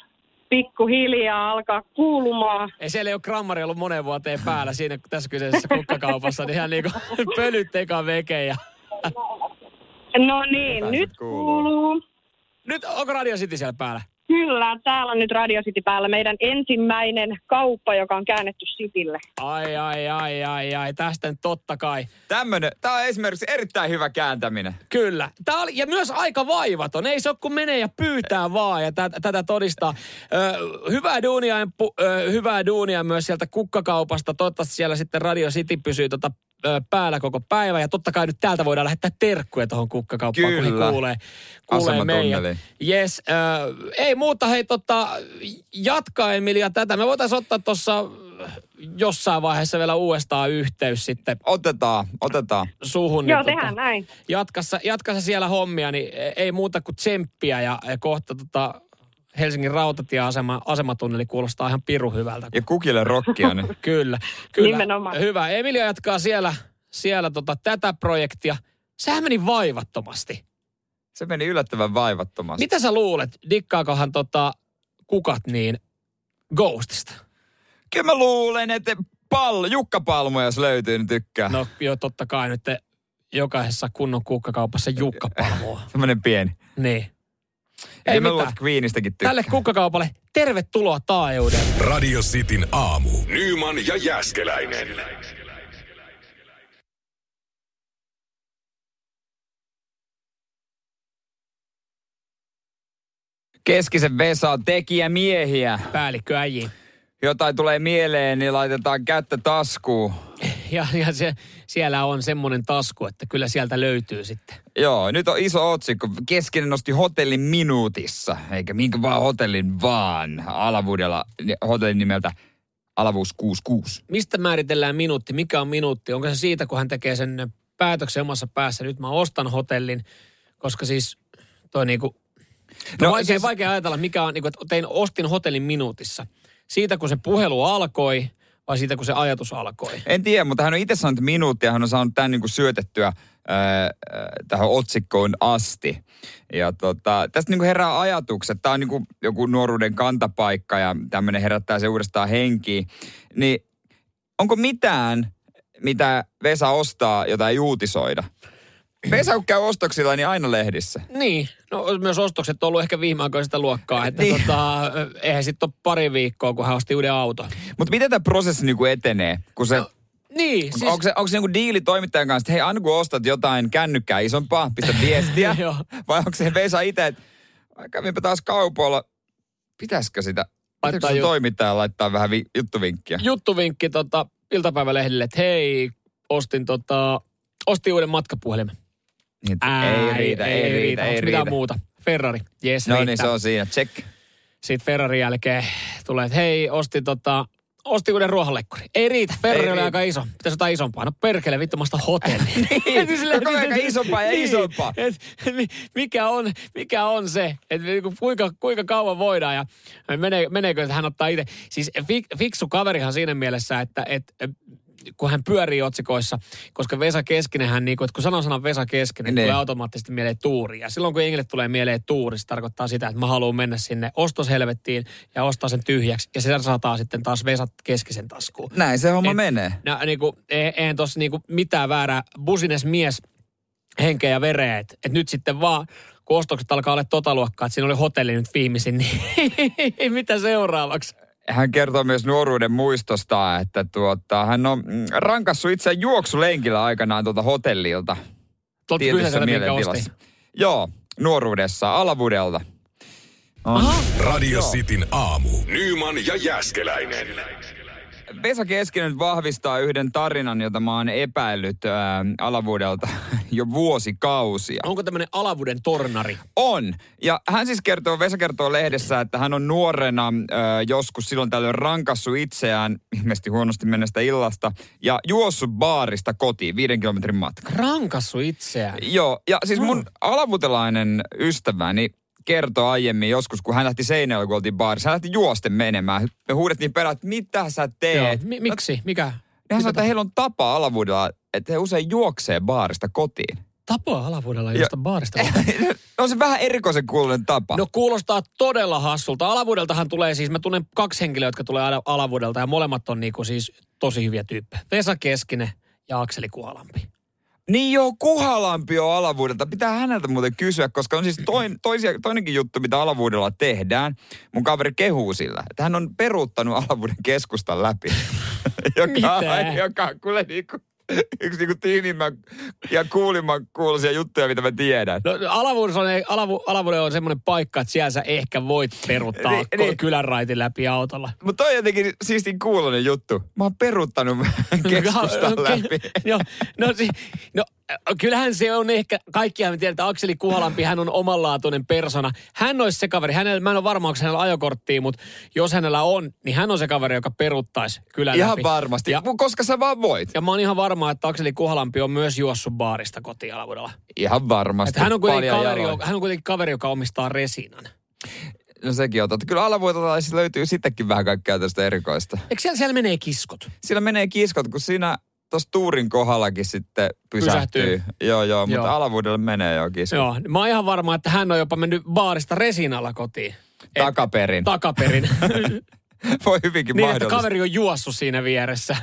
pikkuhiljaa alkaa kuulumaan. Ei siellä ei ole grammari ollut moneen vuoteen päällä siinä tässä kyseisessä kukkakaupassa, niin ihan niinku pölyt eka veke ja... No niin, nyt kuuluu. kuuluu. Nyt onko Radio City siellä päällä? Kyllä, täällä on nyt Radio City päällä meidän ensimmäinen kauppa, joka on käännetty Citylle. Ai, ai, ai, ai, ai. Tästä nyt totta kai. Tämmönen, tää on esimerkiksi erittäin hyvä kääntäminen. Kyllä. Tää oli, ja myös aika vaivaton. Ei se ole kuin menee ja pyytää vaan ja tätä, tätä todistaa. Ö, hyvää, duunia, Emppu, ö, hyvää duunia myös sieltä kukkakaupasta. Toivottavasti siellä sitten Radio City pysyy tota, päällä koko päivä. Ja totta kai nyt täältä voidaan lähettää terkkuja tuohon kukkakauppaan, kun Kyllä. he kuulee, kuulee. Asematunneliin. Yes, ö, ei muuta hei tota, jatka Emilia tätä. Me voitaisiin ottaa tuossa jossain vaiheessa vielä uudestaan yhteys sitten Otetaan, otetaan. suhun. Joo, niin tehdään näin. jatkassa, jatkassa siellä hommia, niin ei muuta kuin tsemppiä ja, ja kohta tota Helsingin rautatieasema, asematunneli kuulostaa ihan piru hyvältä. Ja kukille rokkia, niin Kyllä, kyllä. Nimenomaan. Hyvä. Emilia jatkaa siellä, siellä tota, tätä projektia. Sehän meni vaivattomasti. se meni yllättävän vaivattomasti. Mitä sä luulet, dikkaakohan tota, kukat niin Ghostista? Kyllä mä luulen, että pallo, Jukka Palmo, jos löytyy, niin tykkää. No. Joo, totta kai nyt jokaisessa kunnon kukkakaupassa Jukka Palmoa. Semmoinen pieni. niin. Ei mä luulen, mitään. Queenistäkin tykkää. Tälle kukkakaupalle tervetuloa taajuudelle. Radio Cityn aamu. Nyman ja Jäskeläinen. Keskisen Vesa on tekijämiehiä. Päällikkö äijiin. Jotain tulee mieleen, niin laitetaan kättä taskuun. Ja, ja se, siellä on semmoinen tasku, että kyllä sieltä löytyy sitten. Joo, nyt on iso otsikko. Keskinen nosti hotellin minuutissa, eikä minkä vaan hotellin vaan. Alavuudella hotellin nimeltä Alavuus 66. Mistä määritellään minuutti? Mikä on minuutti? Onko se siitä, kun hän tekee sen päätöksen omassa päässä, nyt mä ostan hotellin, koska siis toi niinku, no, No vaikea, siis- vaikea ajatella, mikä on, niinku, että tein, ostin hotellin minuutissa. Siitä, kun se puhelu alkoi, vai siitä, kun se ajatus alkoi? En tiedä, mutta hän on itse sanonut minuuttia, hän on saanut tämän niin kuin syötettyä ää, tähän otsikkoon asti. Ja tota, tästä niin kuin herää ajatukset, tämä on niin kuin joku nuoruuden kantapaikka ja tämmöinen herättää se uudestaan henkiin. Niin onko mitään, mitä Vesa ostaa, jota ei uutisoida? Vesa kun käy ostoksilla, niin aina lehdissä. Niin, no myös ostokset on ollut ehkä viime aikoina sitä luokkaa, että Niin. tota, eihän sitten ole pari viikkoa, kun hän osti uuden auton. Mutta miten tämä prosessi niin kuin etenee? Kun se, Niin, siis... Onko se, onko se niinku diili toimittajan kanssa, että hei, aina kun ostat jotain kännykkää isompaa, pistä viestiä? Vai onko se Vesa itse, että "Ai, kävinpä taas kaupalla, pitäisikö sitä, pitäisikö ju- toimittaja laittaa vähän vi- juttuvinkkiä? juttuvinkki tota, iltapäivälehdille, että hei, ostin tota, ostin uuden matkapuhelimen. Niin, ei riitä, ei, riitä, ei Onks riitä. mitään muuta? Ferrari, yes, No niin, se on siinä, check. Sitten Ferrarin jälkeen tulee, että hei, ostin tota, ostin uuden ruohonlekkuri. Ei riitä, Ferrari Ei oli riitä. aika iso. Pitäisi jotain isompaa. No perkele, vittu, mä hotelli. Niin, koko ajan isompaa ja isompaa. Et, mi- mikä, on, mikä on se, että niinku kuinka, kuinka kauan voidaan ja menee, meneekö, että hän ottaa itse. Siis fik, fiksu kaverihan siinä mielessä, että et, kun hän pyörii otsikoissa, koska Vesa Keskinenhän, niin kuin, että kun sanon sanan Vesa Keskinen, niin. Niin. tulee automaattisesti mieleen tuuri. Ja silloin kun jengille tulee mieleen tuuri, se tarkoittaa sitä, että mä haluan mennä sinne ostoshelvettiin ja ostaa sen tyhjäksi. Ja se saattaa sitten taas Vesa Keskisen taskuun. Näin se homma Et- menee. No, niinku, ei- eihän tuossa niinku mitään väärää busines mies henkeä ja vereä. Et, et nyt sitten vaan, kun ostokset alkaa olla tota luokkaa, että siinä oli hotelli nyt viimeisin, niin mitä seuraavaksi? Hän kertoo myös nuoruuden muistosta, että tuota, hän on mm, rankassut itseään juoksulenkillä aikanaan tuolta hotellilta. Tuolta tietyssä kyseisellä, minkä. Joo, nuoruudessa, alavuudelta. Aha, Radio Cityn aamu. Nyman ja Jäskeläinen. Vesa Keskinen vahvistaa yhden tarinan, jota mä oon epäillyt ää, alavuudelta jo vuosikausia. onko tämmöinen alavuuden tornari? On. Ja hän siis kertoo, Vesa kertoo lehdessä, että hän on nuorena ää, joskus silloin tällöin rankassu itseään, ilmeisesti huonosti mennestä illasta, ja juossut baarista kotiin, viiden kilometrin matka. Rankassu itseään. Joo, ja siis mun alavutelainen ystäväni kertoi aiemmin joskus, kun hän lähti Seinäjoella, kun oltiin baarissa. Hän lähti juosten menemään. Me huudettiin perään, että mitä sä Joo. teet? Mi- miksi? Mikä? Hän sanoi, että heillä on tapa alavuudella, että he usein juoksee baarista kotiin. Tapoa alavuudella josta baarista. on se vähän erikoisen kuulunen tapa. No kuulostaa todella hassulta. Alavuudeltahan tulee siis, mä tunnen kaksi henkilöä, jotka tulee ala- alavuudelta ja molemmat on niinku siis tosi hyviä tyyppejä. Vesa Keskinen ja Akseli Kuolampi. Niin joo, Kuhalampi on alavuudelta. Pitää häneltä muuten kysyä, koska on siis toin, toisia, toinenkin juttu, mitä alavuudella tehdään. Mun kaveri kehuu sillä, että hän on peruuttanut alavuuden keskustan läpi. joka, Mitä? joka kuule niinku, yksi niinku tiimimmän ja kuulimman kuuluisia juttuja, mitä mä tiedän. No, alavuus on, alavu, alavuuden on semmoinen paikka, että siellä sä ehkä voit peruuttaa Niin, niin, kylän raitin läpi autolla. Mutta toi on jotenkin siistin kuulonen juttu. Mä oon peruuttanut keskustan läpi. No, si, no äh, kyllähän se on ehkä, kaikkihan me tiedetään, että Akseli Kuhalampi, hän on omanlaatuinen persona. Hän olisi se kaveri, hänellä, mä en ole varma, onko hänellä ajokorttia, mutta jos hänellä on, niin hän on se kaveri, joka peruuttaisi kylän Ihan läpi. varmasti, Ja, koska sä vaan voit. ja mä oon ihan varma, että Akseli Kuhalampi on myös juossut baarista kotiin alavuudella. Ihan varmasti. Että hän, on kuitenkin kaveri, joka, hän on kuitenkin kaveri, joka omistaa resinan. No sekin on totta. Kyllä alavuotolaisissa löytyy sittenkin vähän kaikkea tästä erikoista. Eikö siellä, siellä menee kiskot? Sillä menee kiskot, kun siinä tuossa tuurin kohdallakin sitten pysähtyy. Pysähtyy. Joo, joo, mutta Joo. alavuudelle menee jo kiskot. Joo, mä oon ihan varma, että hän on jopa mennyt baarista resinalla kotiin. Et- Takaperin. Takaperin. Voi hyvinkin niin, että mahdollista. kaveri on juossut siinä vieressä.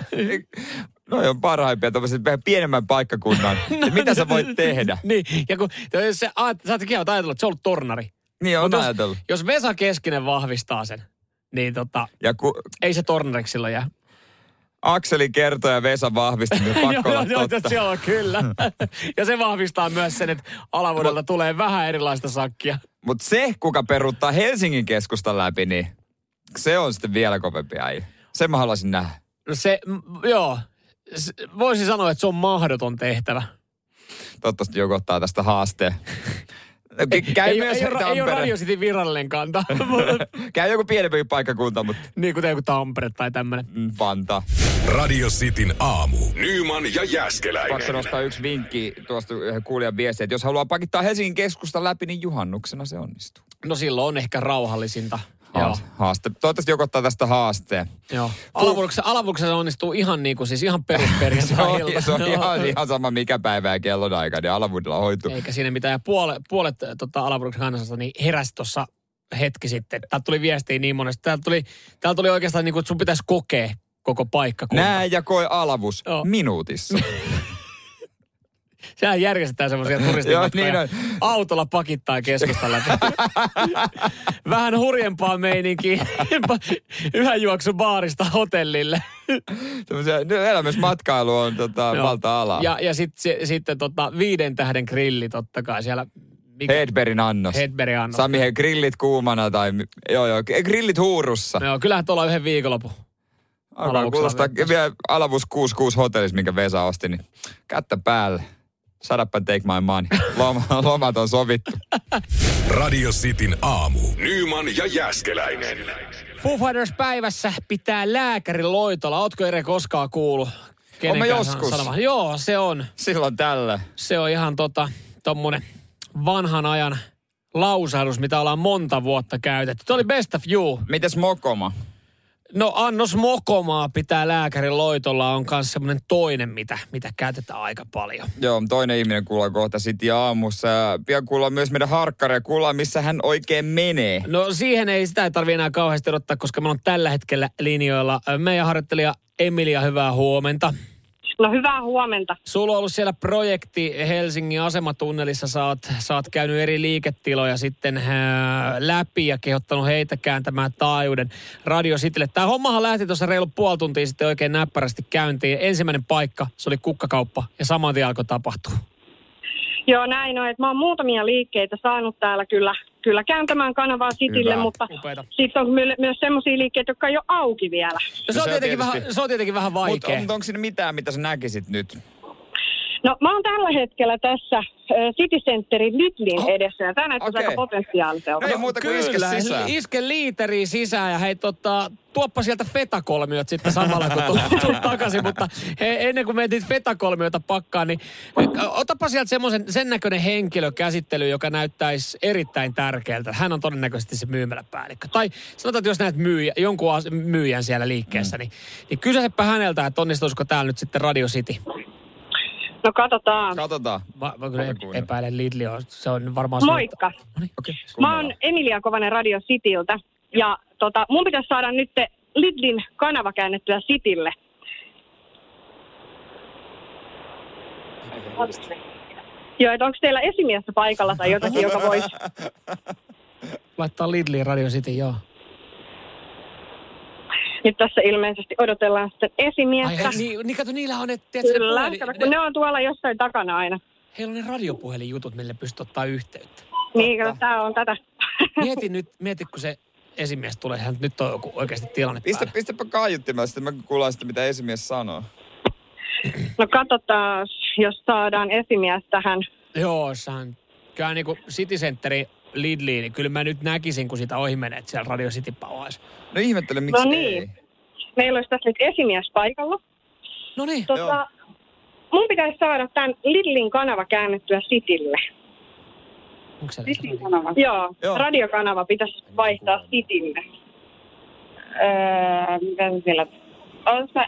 No on parhaimpia tämmöiset vähän pienemmän paikkakunnan. Ja mitä sä voit tehdä? niin, ja kun jos se, ajat- sä oot ajatellut, että se on ollut tornari. Niin on Mut jos, ajatellut. jos Vesa Keskinen vahvistaa sen, niin tota, Ja kun ei se tornariksi silloin jää. Akseli kertoi ja Vesa vahvisti, niin pakko olla joo, totta. joo, joo, kyllä. ja se vahvistaa myös sen, että alavuodelta tulee vähän erilaista sakkia. Mutta se, kuka peruuttaa Helsingin keskustan läpi, niin se on sitten vielä kovempi äijä. Sen mä haluaisin nähdä. No se, m- joo, S- voisin sanoa, että se on mahdoton tehtävä. Toivottavasti joku ottaa tästä haasteen. No, kä- Käy ei, myös ei, ei, ole, ei ole Tampere. Radio Cityn virallinen kanta. Käy joku pienempi paikkakunta, mutta niin kuten joku Tampere tai tämmöinen. mm, Vantaa. Radio Cityn aamu. Nyman ja Pakko Jäskeläinen. nostaa yksi vinkki tuosta yhden kuulijan viestiä, että jos haluaa pakittaa Helsingin keskusta läpi, niin juhannuksena se onnistuu. No silloin on ehkä rauhallisinta. Joo. Haas- Haaste. Toivottavasti joku ottaa tästä haasteen. Joo. Alavuoroksessa, alavuoroksessa onnistuu ihan niin kuin siis ihan perusperiaatteessa. Se on, se on ihan, ihan sama mikä päivä ja kellon aika, niin alavuudella hoituu. Eikä siinä mitään. Ja puolet, puolet tota, alavuoroksen kansasta niin heräsi tuossa hetki sitten. Täältä tuli viestiä niin monesta. Täältä tuli, täältä tuli oikeastaan niin kuin, että sun pitäisi kokea koko paikkakunta. Näe ja koe alavus Joo. minuutissa. Sehän järjestetään semmoisia Joo, turistimatkoja. niin. Autolla pakittaa keskustan läpi. Vähän hurjempaa meininkiä. Yhä juoksu baarista hotellille. No, elämysmatkailu on tota, Joo. valta-alaa. Ja, ja sit, sitten tota, viiden tähden grilli totta kai siellä. Mikä, Hedbergin annos. Hedbergin annos. Sami, he grillit kuumana tai, joo joo, grillit huurussa. Joo, kyllähän tuolla yhden viikonlopun. Alkaa kuulostaa vielä alavus 66 hotellissa, minkä Vesa osti, niin kättä päälle. Shut up and take my money. Loma, lomat on sovittu. Radio Cityn aamu. Nyman ja Jäskeläinen. Foo Fighters päivässä pitää lääkärin loitolla. Ootko Ere koskaan kuullut? kenenkään joskus. sanomaan? Joo, se on. Silloin tällä. Se on ihan tota, tommonen vanhan ajan lausahdus, mitä ollaan monta vuotta käytetty. Tuo oli Best of You. Mites Mokoma? No annos mokomaa pitää lääkärin loitolla on myös semmoinen toinen, mitä, mitä käytetään aika paljon. Joo, toinen ihminen kuullaan kohta City aamussa. Pian kuullaan myös meidän harkkari ja kuullaan, missä hän oikein menee. No siihen ei sitä ei tarvi enää kauheasti odottaa, koska meillä on tällä hetkellä linjoilla meidän harjoittelija Emilia, hyvää huomenta. No hyvää huomenta. Sulla on ollut siellä projekti Helsingin asematunnelissa. Sä oot käynyt eri liiketiloja sitten ää, läpi ja kehottanut heitä kääntämään taajuuden Radio Citylle. Tämä hommahan lähti tuossa reilu puoli tuntia sitten oikein näppärästi käyntiin. Ensimmäinen paikka, se oli kukkakauppa ja saman tien alkoi tapahtua. Joo, näin on. Että mä oon muutamia liikkeitä saanut täällä kyllä, kyllä kääntämään kanavaa Citylle, Hyvä. mutta sitten on my- myös semmoisia liikkeitä, jotka ei ole auki vielä. No, se, on se on tietenkin tietysti- vähän, se on tietenkin vähän Mutta vaikea. on, onko siinä mitään, mitä sä näkisit nyt? No mä oon tällä hetkellä tässä äh, City Centerin Lidlin Oh. edessä ja tämä näyttäisi Okei. aika potentiaaliselta. No muuta kuin iske Kyllä, sisään. iske liiteriin sisään ja hei tota, tuoppa sieltä fetakolmiot sitten samalla kun tulet takaisin, mutta he, ennen kuin mentiin fetakolmiota pakkaan, niin otapa sieltä semmoisen sen näköinen henkilö käsittely, joka näyttäisi erittäin tärkeältä. Hän on todennäköisesti se myymäläpäällikkö. Tai sanotaan, että jos näet myyjä, jonkun as- myyjän siellä liikkeessä, mm. niin, niin kysysepä häneltä, että onnistuisiko täällä nyt sitten Radio City. No katsotaan. Katsotaan. Mä, mä kyllä epäilen Lidli, se on varmaan... Moikka. No niin, okei. Mä oon Emilia Kovanen Radio Cityltä ja tota, mun pitäisi saada nyt Lidlin kanava käännettyä Citylle. Joo, että onko teillä esimiestä paikalla tai jotakin, joka voisi... Laittaa Lidliin Radio City, joo. Nyt tässä ilmeisesti odotellaan sitten Ai, esimiestä. hei, niin, niin kato, niillä on ne, tiedätkö, ne, Kyllä, puhelin, kato, ne, kun ne on tuolla jossain takana aina. heillä on ne radiopuhelinjutut, mille pystyy ottaa yhteyttä. Niin, kato, tää on tätä. Mieti nyt, mieti kun se esimies tulee, hän nyt on joku oikeasti tilanne Pistä, päällä. pistäpä kaiuttimella, sitten mä kuulen sitä, mitä esimies sanoo. No katsotaan, jos saadaan esimies tähän. Joo, saan. Kyllä niin kuin City Centerin Lidliin, niin kyllä mä nyt näkisin, kun sitä ohi menee, että siellä Radio City pauhaisi. No ihmettelen, miksi No ei. niin. Meillä olisi tässä nyt esimies paikalla. No niin, Tota, mun pitäisi saada tämän Lidlin kanava käännettyä Citylle. onko se Joo, Joo. Joo, radiokanava pitäisi vaihtaa Citylle. Öö, mitä se siellä... On se...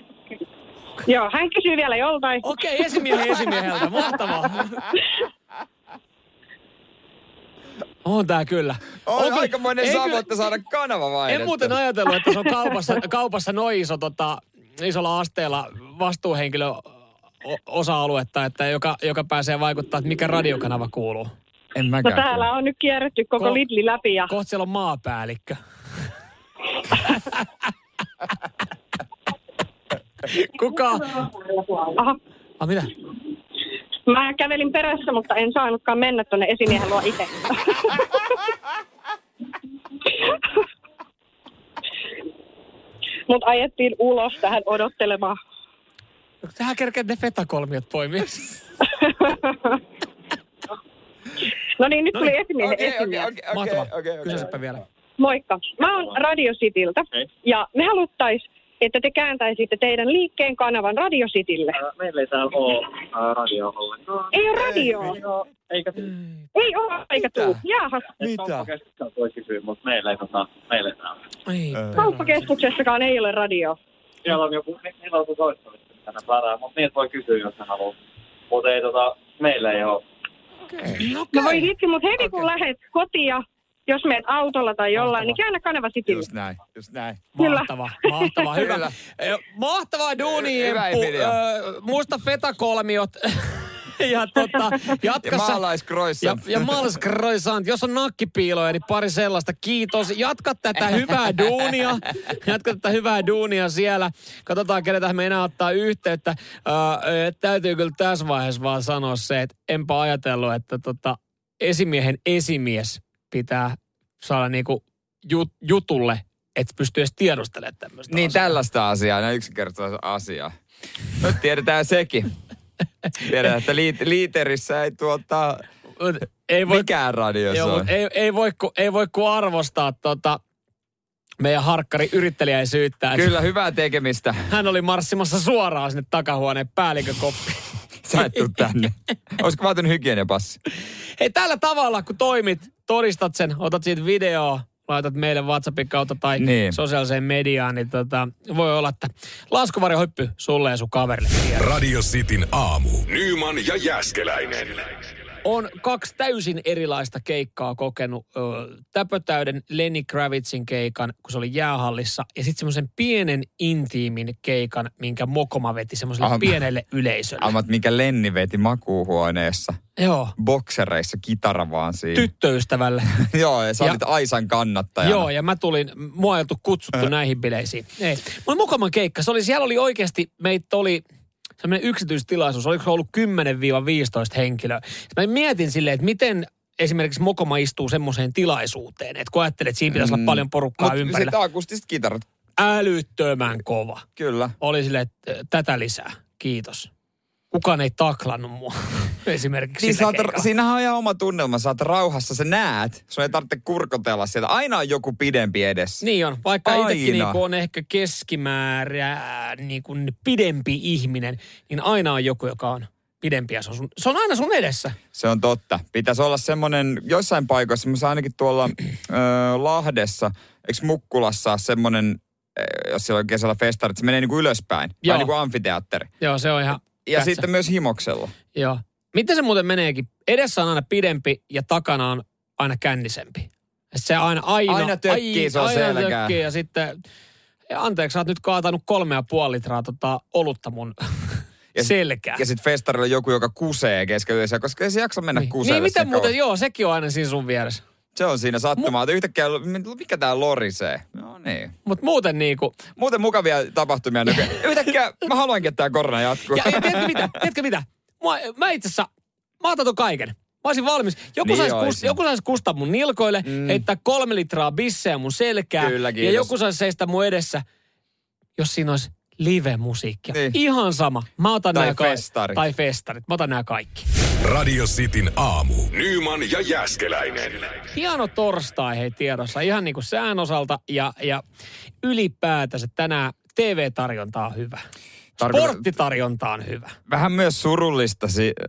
Joo, hän kysyy vielä joltain. Okei, esimiehen esimieheltä, mahtavaa. On tää kyllä. On kyllä- aikamoinen ei kyllä- että saada kanava vaihdettu. En muuten ajatellut, että se on kaupassa, kaupassa noin iso, tota, isolla asteella vastuuhenkilö osa-aluetta, että joka, joka pääsee vaikuttaa, että mikä radiokanava kuuluu. En No täällä on nyt kierretty koko Ko- Lidli läpi ja Kohta siellä on maapäällikkö. Kuka? Aha, Ah, mitä? Mä kävelin perässä, mutta en saanutkaan mennä tuonne esimiehen luo itse. Mut ajettiin ulos tähän odottelemaan. Tähän kerkeä ne fetakolmiot poimia. No niin, nyt No tuli niin, esimiehen okei, esimies. okei, Mahtavaa. okei, okei, okei. Kysysäpä vielä. Moikka. Mä oon Radio Cityltä ja me haluttais, että te kääntäisitte teidän liikkeen kanavan Radio Citylle. Ää, Meillä ei täällä ole radio ollenkaan. Ei ole radio. Eikä Ei ole eikä tuu. Jaahas. Mitä? voi kysyä, mutta meillä ei, tota, meillä ei täällä. Ei, Kauppakeskuksessakaan ei ole radio. Siellä on joku, ni- niillä on joku soittamista, mitä ne saadaan, mutta niitä voi kysyä, jos ne haluaa. Mutta ei tota, meillä ei ole. No voi hitsi, mutta heti kun lähdet kotia, jos meet autolla tai jollain, niin käännä kanava Citylle. Just näin, just näin. Kyllä. Mahtava, mahtava, hyvä. Kyllä. Mahtavaa duuni. Ö, Muista fetakolmiot. ja tota, jatka Ja. Ja, ja. Jos on nakkipiiloja, niin pari sellaista. Kiitos. Jatka tätä hyvää duunia. Jatka tätä hyvää duunia siellä. Katsotaan, kenetä me enää ottaa yhteyttä. Ö, täytyy kyllä tässä vaiheessa vaan sanoa se, että enpä ajatellut, että tota, esimiehen esimies pitää saada niinku jut, jutulle, että pystyy edes tiedustelemaan tämmöistä Niin asiaa. tällaista asiaa, näin yksinkertaista asiaa. Nyt tiedetään sekin. Tiedetään, että liit, liiterissä ei tuota, ei voi, mikään radio joo, ei, ei, voi, ku, ei voi ku arvostaa tota, meidän harkkari yrittelijäisyyttä. Kyllä, hyvää tekemistä. Hän oli marssimassa suoraan sinne takahuoneen päällikkökoppiin. Sä et tuu tänne. Olisiko vaatinut hygieniapassi? Hei, tällä tavalla, kun toimit, todistat sen, otat siitä videoa, laitat meille WhatsAppin kautta tai Niin. sosiaaliseen mediaan, niin tota, voi olla, että laskuvarjohyppy sulle ja sun kaverille. Radio Cityn aamu. Nyman ja Jäskeläinen. On kaksi täysin erilaista keikkaa kokenut. Ö, täpötäyden Lenny Kravitzin keikan, kun se oli jäähallissa, ja sitten semmoisen pienen intiimin keikan, minkä Mokoma veti semmoiselle Aha. pienelle yleisölle. Ammat, mikä Lenni veti makuuhuoneessa. Joo, Boksereissa, kitara vaan siinä. tyttöystävälle. Joo, ja sä Ja- olit Aisan kannattajana. Joo, ja mä tulin, mua ei kutsuttu näihin bileisiin. Ei. Olin Mokoman keikka. Se oli, siellä oli oikeasti, meitä oli semmoinen yksityistilaisuus, oliko se ollut 10-15 henkilöä. Sitten mä mietin silleen, että miten esimerkiksi Mokoma istuu semmoiseen tilaisuuteen, että kun ajattelet, että siinä pitäisi olla paljon porukkaa Mutta ympärillä. sitten akustiset kitarat, Älyttömän kova. kyllä. Oli silleen, että tätä lisää, kiitos. Kukaan ei taklannut mua esimerkiksi Niin oot, keikalla. siinähän on ihan oma tunnelma, sä oot rauhassa, sä näet, sun ei tarvitse kurkotella sieltä. Aina on joku pidempi edessä. Niin on, vaikka itsekin niin on ehkä keskimäärä niin kuin pidempi ihminen, niin aina on joku, joka on pidempi ja se on, sun, se on aina sun edessä. Se on totta. Pitäisi olla semmoinen, joissain paikoissa, mä ainakin tuolla ö, Lahdessa, eikö Mukkulassa semmoinen, jos siellä on kesällä festarit, se menee niin kuin ylöspäin. Joo. Vai niin kuin amfiteatteri. Joo, se on ihan Ja kätsä. sitten myös himoksella. Joo. Miten se muuten meneekin? Edessä on aina pidempi ja takana on aina kännisempi. Se aina aina, Aina tökkii, se on aina selkää. tökkii ja sitten, ja anteeksi, sä oot nyt kaatanut kolme ja puoli litraa tota olutta mun Ja sit- selkää. Ja sitten festarilla joku, joka kusee keskellä yössä, koska ei se jaksa mennä niin. kuseelle. niin, miten muuten, kauan. joo, sekin on aina siinä sun vieressä. Se on siinä sattumaa. että Yhtäkkiä, mikä tää lorisee? No niin. Mutta muuten niinku, Muuten mukavia tapahtumia nykyään. Yhtäkkiä mä haluankin, että tämä korona jatkuu. ja, ja tiedätkö mitä, tiedätkö mitä? Mä, mä itse asiassa, mä otan ton kaiken. Mä olisin valmis. Joku Niin saisi kust, joku sais kustaa mun nilkoille, mm. heittää kolme litraa bissejä mun selkää. Kyllä, ja joku saisi seistä mun edessä, jos siinä olisi live-musiikkia. Niin. Ihan sama. Mä otan Tai nämä ka- festarit. Tai festarit. Mä otan nämä kaikki. Radio Cityn aamu. Nyman ja Jäskeläinen. Hieno torstai hei tiedossa, ihan niin kuin sään osalta ja, ja ylipäätänsä tänään TV-tarjonta on hyvä. Sporttitarjonta on hyvä. Vähän myös surullista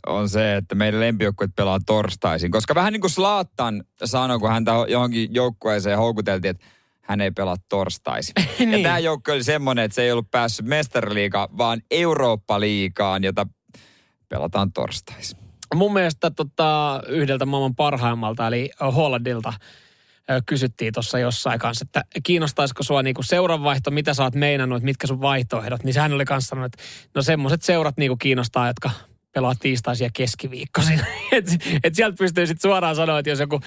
on se, että meidän lempijoukkueet pelaa torstaisin. Koska vähän niin kuin Slaattan sanoi, kun häntä johonkin joukkueeseen houkuteltiin, että hän ei pelaa torstaisin. Ja Niin. tämä joukkue oli semmoinen, että se ei ollut päässyt mestariliigaan, vaan Eurooppa-liigaan, jota pelataan torstaisin. Mun mielestä tota, yhdeltä maailman parhaimmalta, eli Hollandilta, kysyttiin tuossa jossain kanssa, että kiinnostaisiko sua niinku seuranvaihto, mitä sä oot meinannut, mitkä sun vaihtoehdot. Niin sehän oli kanssa sanonut, että no semmoiset seurat niinku kiinnostaa, jotka pelaa tiistaisin ja keskiviikkoisin. et, et sieltä pystyy sitten suoraan sanoa, että jos joku,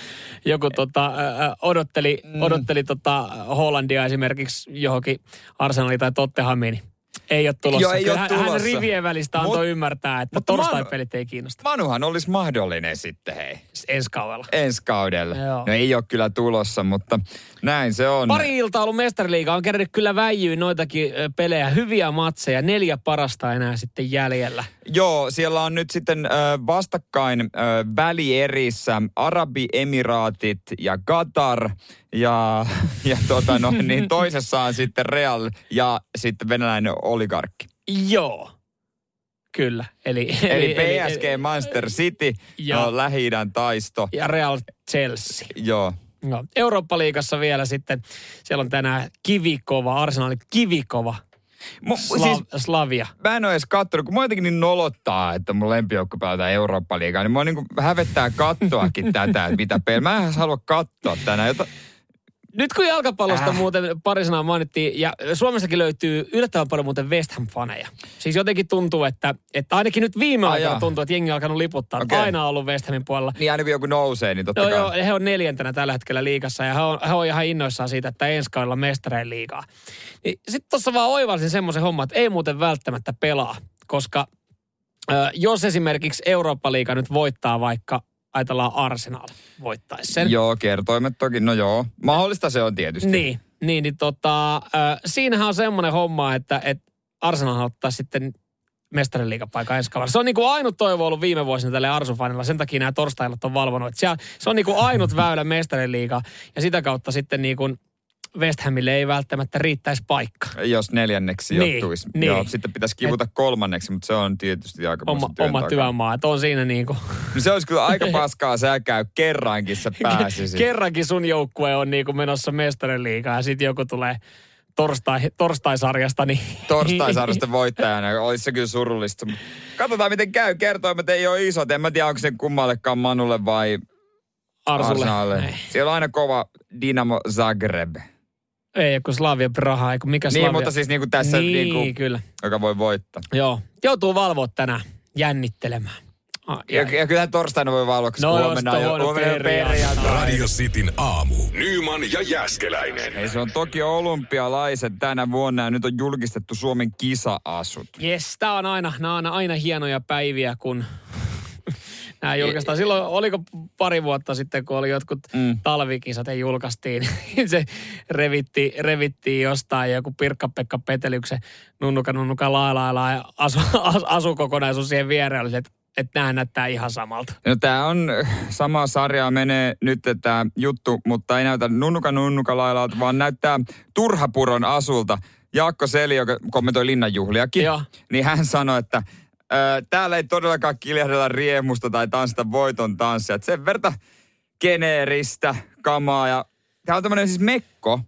joku tota, odotteli, mm. odotteli tota Hollandia esimerkiksi johonkin Arsenaliin tai Tottenhamiin, niin ei ole tulossa. Joo, ei Kyllä ole hän- Hän tulossa. rivien välistä antoi Mut- ymmärtää, että torstaipelit ei kiinnosta Manuhan olisi mahdollinen sitten, hei. ensi kaudella. Ensi kaudella. Joo. No ei ole kyllä tulossa, mutta näin se on. Pari iltaa ollut mestariliiga, on kerännyt kyllä väijyyn noitakin pelejä, hyviä matseja, neljä parasta enää sitten jäljellä. Joo, siellä on nyt sitten vastakkain ö, välierissä Arabiemiraatit ja Qatar. Ja, ja tota, no, niin toisessa on sitten Real ja sitten venäläinen oligarkki. Joo, kyllä. Eli, Eli PSG, Manchester City, Ja- no, Lähi-idän taisto. ja Real Chelsea. Joo. No, Eurooppa-liigassa vielä sitten, siellä on tänään kivikova, Arsenalin kivikova, Mu, Sla- siis Slavia. mä en ole edes kattonut, kun mua jotenkin niin nolottaa, että mun lempijoukko pelataan Eurooppa-liigaa, niin mua niin kuin hävettää kattoakin tätä, että mitä peliä. Mä en halua katsoa tänään. Jota... Nyt kun jalkapallosta Äh. muuten pari sanaa mainittiin, ja Suomessakin löytyy yllättävän paljon muuten West Ham-faneja. Siis jotenkin tuntuu, että, että ainakin nyt viime Ai aikoina jaa. tuntuu, että jengi on alkanut liputtaa. Okay. Aina on ollut West Hamin puolella. Niin aina joku nousee, niin totta Joo, kai. joo, he on neljäntenä tällä hetkellä liigassa ja he on, he on ihan innoissaan siitä, että ensi kaudella mestareen liigaa. Niin sitten tuossa vaan oivalsin semmoisen homman, että ei muuten välttämättä pelaa, koska jos esimerkiksi Eurooppa-liiga nyt voittaa vaikka, ajatellaan Arsenal voittaisi sen. Joo, kertoimet toki, no joo. Mahdollista se on tietysti. Niin, niin, niin tota, ö, siinähän on semmoinen homma, että, että Arsenal ottaa sitten mestarin liigapaikan ensi kaudella. Se on niin kuin ainut toivo ollut viime vuosina tälle Arsufanilla. Sen takia nämä torstaillat on valvonut. Siellä, se on niin kuin ainut väylä mestarin liiga. Ja sitä kautta sitten niin kuin West Hamille ei välttämättä riittäisi paikka. Jos neljänneksi Niin, joutuisi. niin. Joo, sitten pitäisi kivuta kolmanneksi, mutta se on tietysti aika Oma, oma työmaa. Että on siinä niin kuin, No se olisi kyllä aika paskaa, sä käy kerrankin sä pääsisit. kerrankin sun joukkue on niin kuin menossa mestarin liigaan ja sitten joku tulee torstai, torstaisarjasta. Niin Torstaisarjasta voittajana, olisi se kyllä surullista. Katsotaan miten käy, kertoimet ei ole isot. En mä tiedä, onko se kummallekaan Manulle vai Arsulle. Siellä on aina kova Dinamo Zagreb. Ei, kun Slavia Praha, eikö mikä Niin, Slavia? mutta siis niinku tässä, niin, niinku, kyllä. joka voi voittaa. Joo. Joutuu valvoa tänään jännittelemään. Ah, Ja, ja kyllähän torstaina voi valvoa, koska No, huomenna on jo perjantai. Radio Cityn aamu. Nyman ja Jäskeläinen. Ei, se on toki olympialaiset tänä vuonna ja nyt on julkistettu Suomen kisa-asut. Jes, tää on aina, nämä on aina hienoja päiviä, kun nämä julkaistaan. Silloin oliko pari vuotta sitten, kun oli jotkut Mm. talvikisat ja julkaistiin. se revittiin, revittiin jostain joku Pirkka-Pekka Petelyksen nunnuka nunnuka laalailaa ja asu, as, asukokonaisuus siihen viereen oli että että nämä näyttää ihan samalta. No tää on sama sarjaa menee nyt tämä juttu, mutta ei näytä nunnuka nunnuka lailalta, vaan näyttää Turhapuron asulta. Jaakko Seli, joka kommentoi linnanjuhliakin, Joo. niin hän sanoi, että täällä ei todellakaan kiljahdella riemusta tai tanssita voiton tanssia. Et sen verta geneeristä kamaa. Ja tää on tämmöinen siis mekko,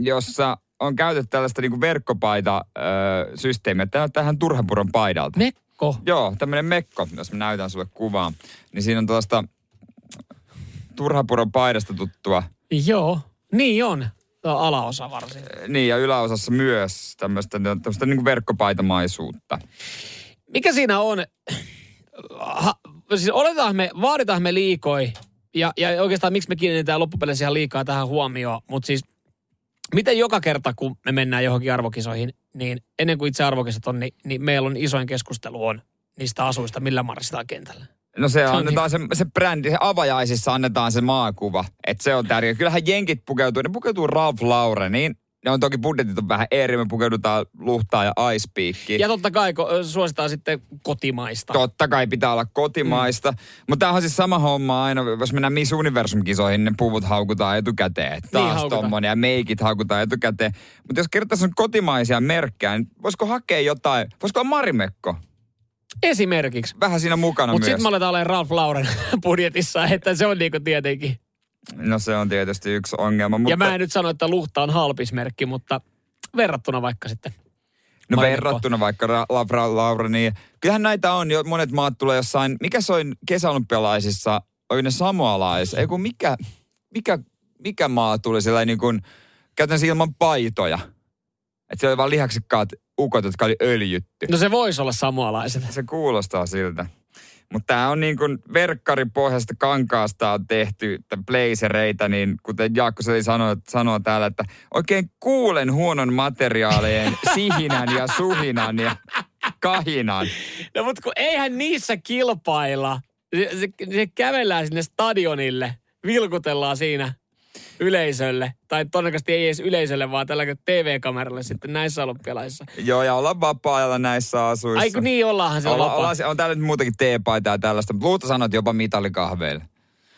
jossa on käytetty tällaista niinku verkkopaita-systeemiä. Tämä on tähän Turhapuron paidalta. Mekko. Joo, tämmöinen mekko, jos mä näytän sulle kuvaa. Niin siinä on tuosta Turhapuron paidasta tuttua. Joo, niin on. Tuo alaosa varsin. Niin, ja yläosassa myös tämmöistä, tämmöistä niin verkkopaitamaisuutta. Mikä siinä on, ha, siis oletaan me, vaaditaan me liikoi, ja, ja oikeastaan miksi me kiinnitetään loppupeleissä ihan liikaa tähän huomioon, mutta siis miten joka kerta, kun me mennään johonkin arvokisoihin, niin ennen kuin itse arvokisat on, niin, niin meillä on isoin keskustelu on niistä asuista, millä marssitaan kentällä. No se, Se on annetaan se, se brändi, se avajaisissa annetaan se maakuva. Että se on tärkeä. Kyllähän jenkit pukeutuu, ne pukeutuu Ralph Laureniin. Ne on toki budjetit on vähän eri, me pukeudutaan luhtaa ja Peakiin. Ja totta kai ko- suositaan sitten kotimaista. Totta kai pitää olla kotimaista. Mm. Mutta tämähän on siis sama homma aina, jos mennään Miss Universum-kisoihin, ne puvut haukutaan etukäteen. Taas niin tommonen ja meikit haukutaan etukäteen. Mutta jos kertaa on kotimaisia merkkejä, niin voisiko hakea jotain, voisiko olla Marimekko? Esimerkiksi. Vähän siinä mukana Mutta myös. sitten me aletaan olemaan Ralph Lauren budjetissa, että se on niinku tietenkin. No se on tietysti yksi ongelma. Mutta... Ja mä en nyt sano, että luhta on halpismerkki, mutta verrattuna vaikka sitten. No Marimekko. verrattuna vaikka Ra- Lavra Laura, niin kyllähän näitä on jo, monet maat tulee jossain, mikä se on kesäolympialaisissa, oli ne samoalais, ei kun mikä, mikä, mikä maa tuli siellä niin kuin, käytännössä ilman paitoja. Että siellä oli vaan lihaksikkaat ukot, jotka oli öljytty. No se voisi olla samoalaiset. Se kuulostaa siltä. Mutta tämä on niin kuin verkkaripohjaisesta kankaasta on tehty blazereita, niin kuten Jaakko Seli sanoi, sanoo täällä, että oikein kuulen huonon materiaalien sihinän ja suhinan ja kahinan. No mutta kun eihän niissä kilpailla. Se, se, se kävellään sinne stadionille, vilkutellaan siinä yleisölle. Tai todennäköisesti ei edes yleisölle, vaan tällä TV-kameralle sitten näissä olympialaisissa. Joo, ja olla vapaa-ajalla näissä asuissa. Ai kun niin ollaanhan siellä Olla, vapaa. olla, on täällä nyt muutakin teepaitaa ja tällaista, mutta luulta sanot jopa mitalikahveille.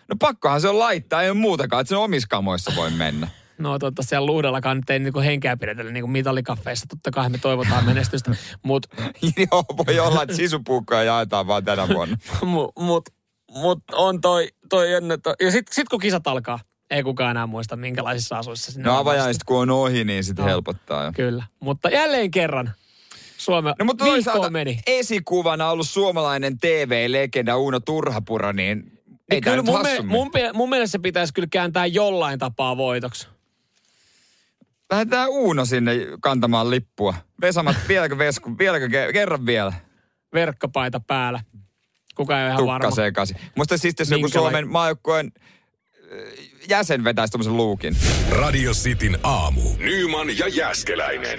No pakkohan se on laittaa, ei ole muutakaan, että sen omissa kamoissa voi mennä. No totta siellä luudellakaan nyt ei niinku henkeä pidetellä niinku mitalikaffeissa. Totta kai me toivotaan menestystä. Mutta Joo, voi olla, että sisupuukkoja jaetaan vaan tänä vuonna. mut, mut, mut on toi, toi jännä. Ja sit, sit kun kisat alkaa, ei kukaan enää muista minkälaisissa asuissa sinne No avajaiset kun on ohi, niin sitten No. helpottaa jo. Kyllä. Mutta jälleen kerran Suomen No mutta toisaalta meni. esikuvana ollut suomalainen TV-legenda Uno Turhapuro, niin ei Niin kyllä mun, me, mun, mun mielestä se pitäisi kyllä kääntää jollain tapaa voitoksi. Lähdetään Uuno sinne kantamaan lippua. Vesamat, vieläkö Vesku, vieläkö ke- kerran vielä? Verkkapaita päällä. Kuka ei ole ihan Tukka varma. sekaisin. Musta siis jos joku Suomen maajoukkueen jäsen vetäisi tommosen luukin. Radio Cityn aamu. Nyman ja Jäskeläinen.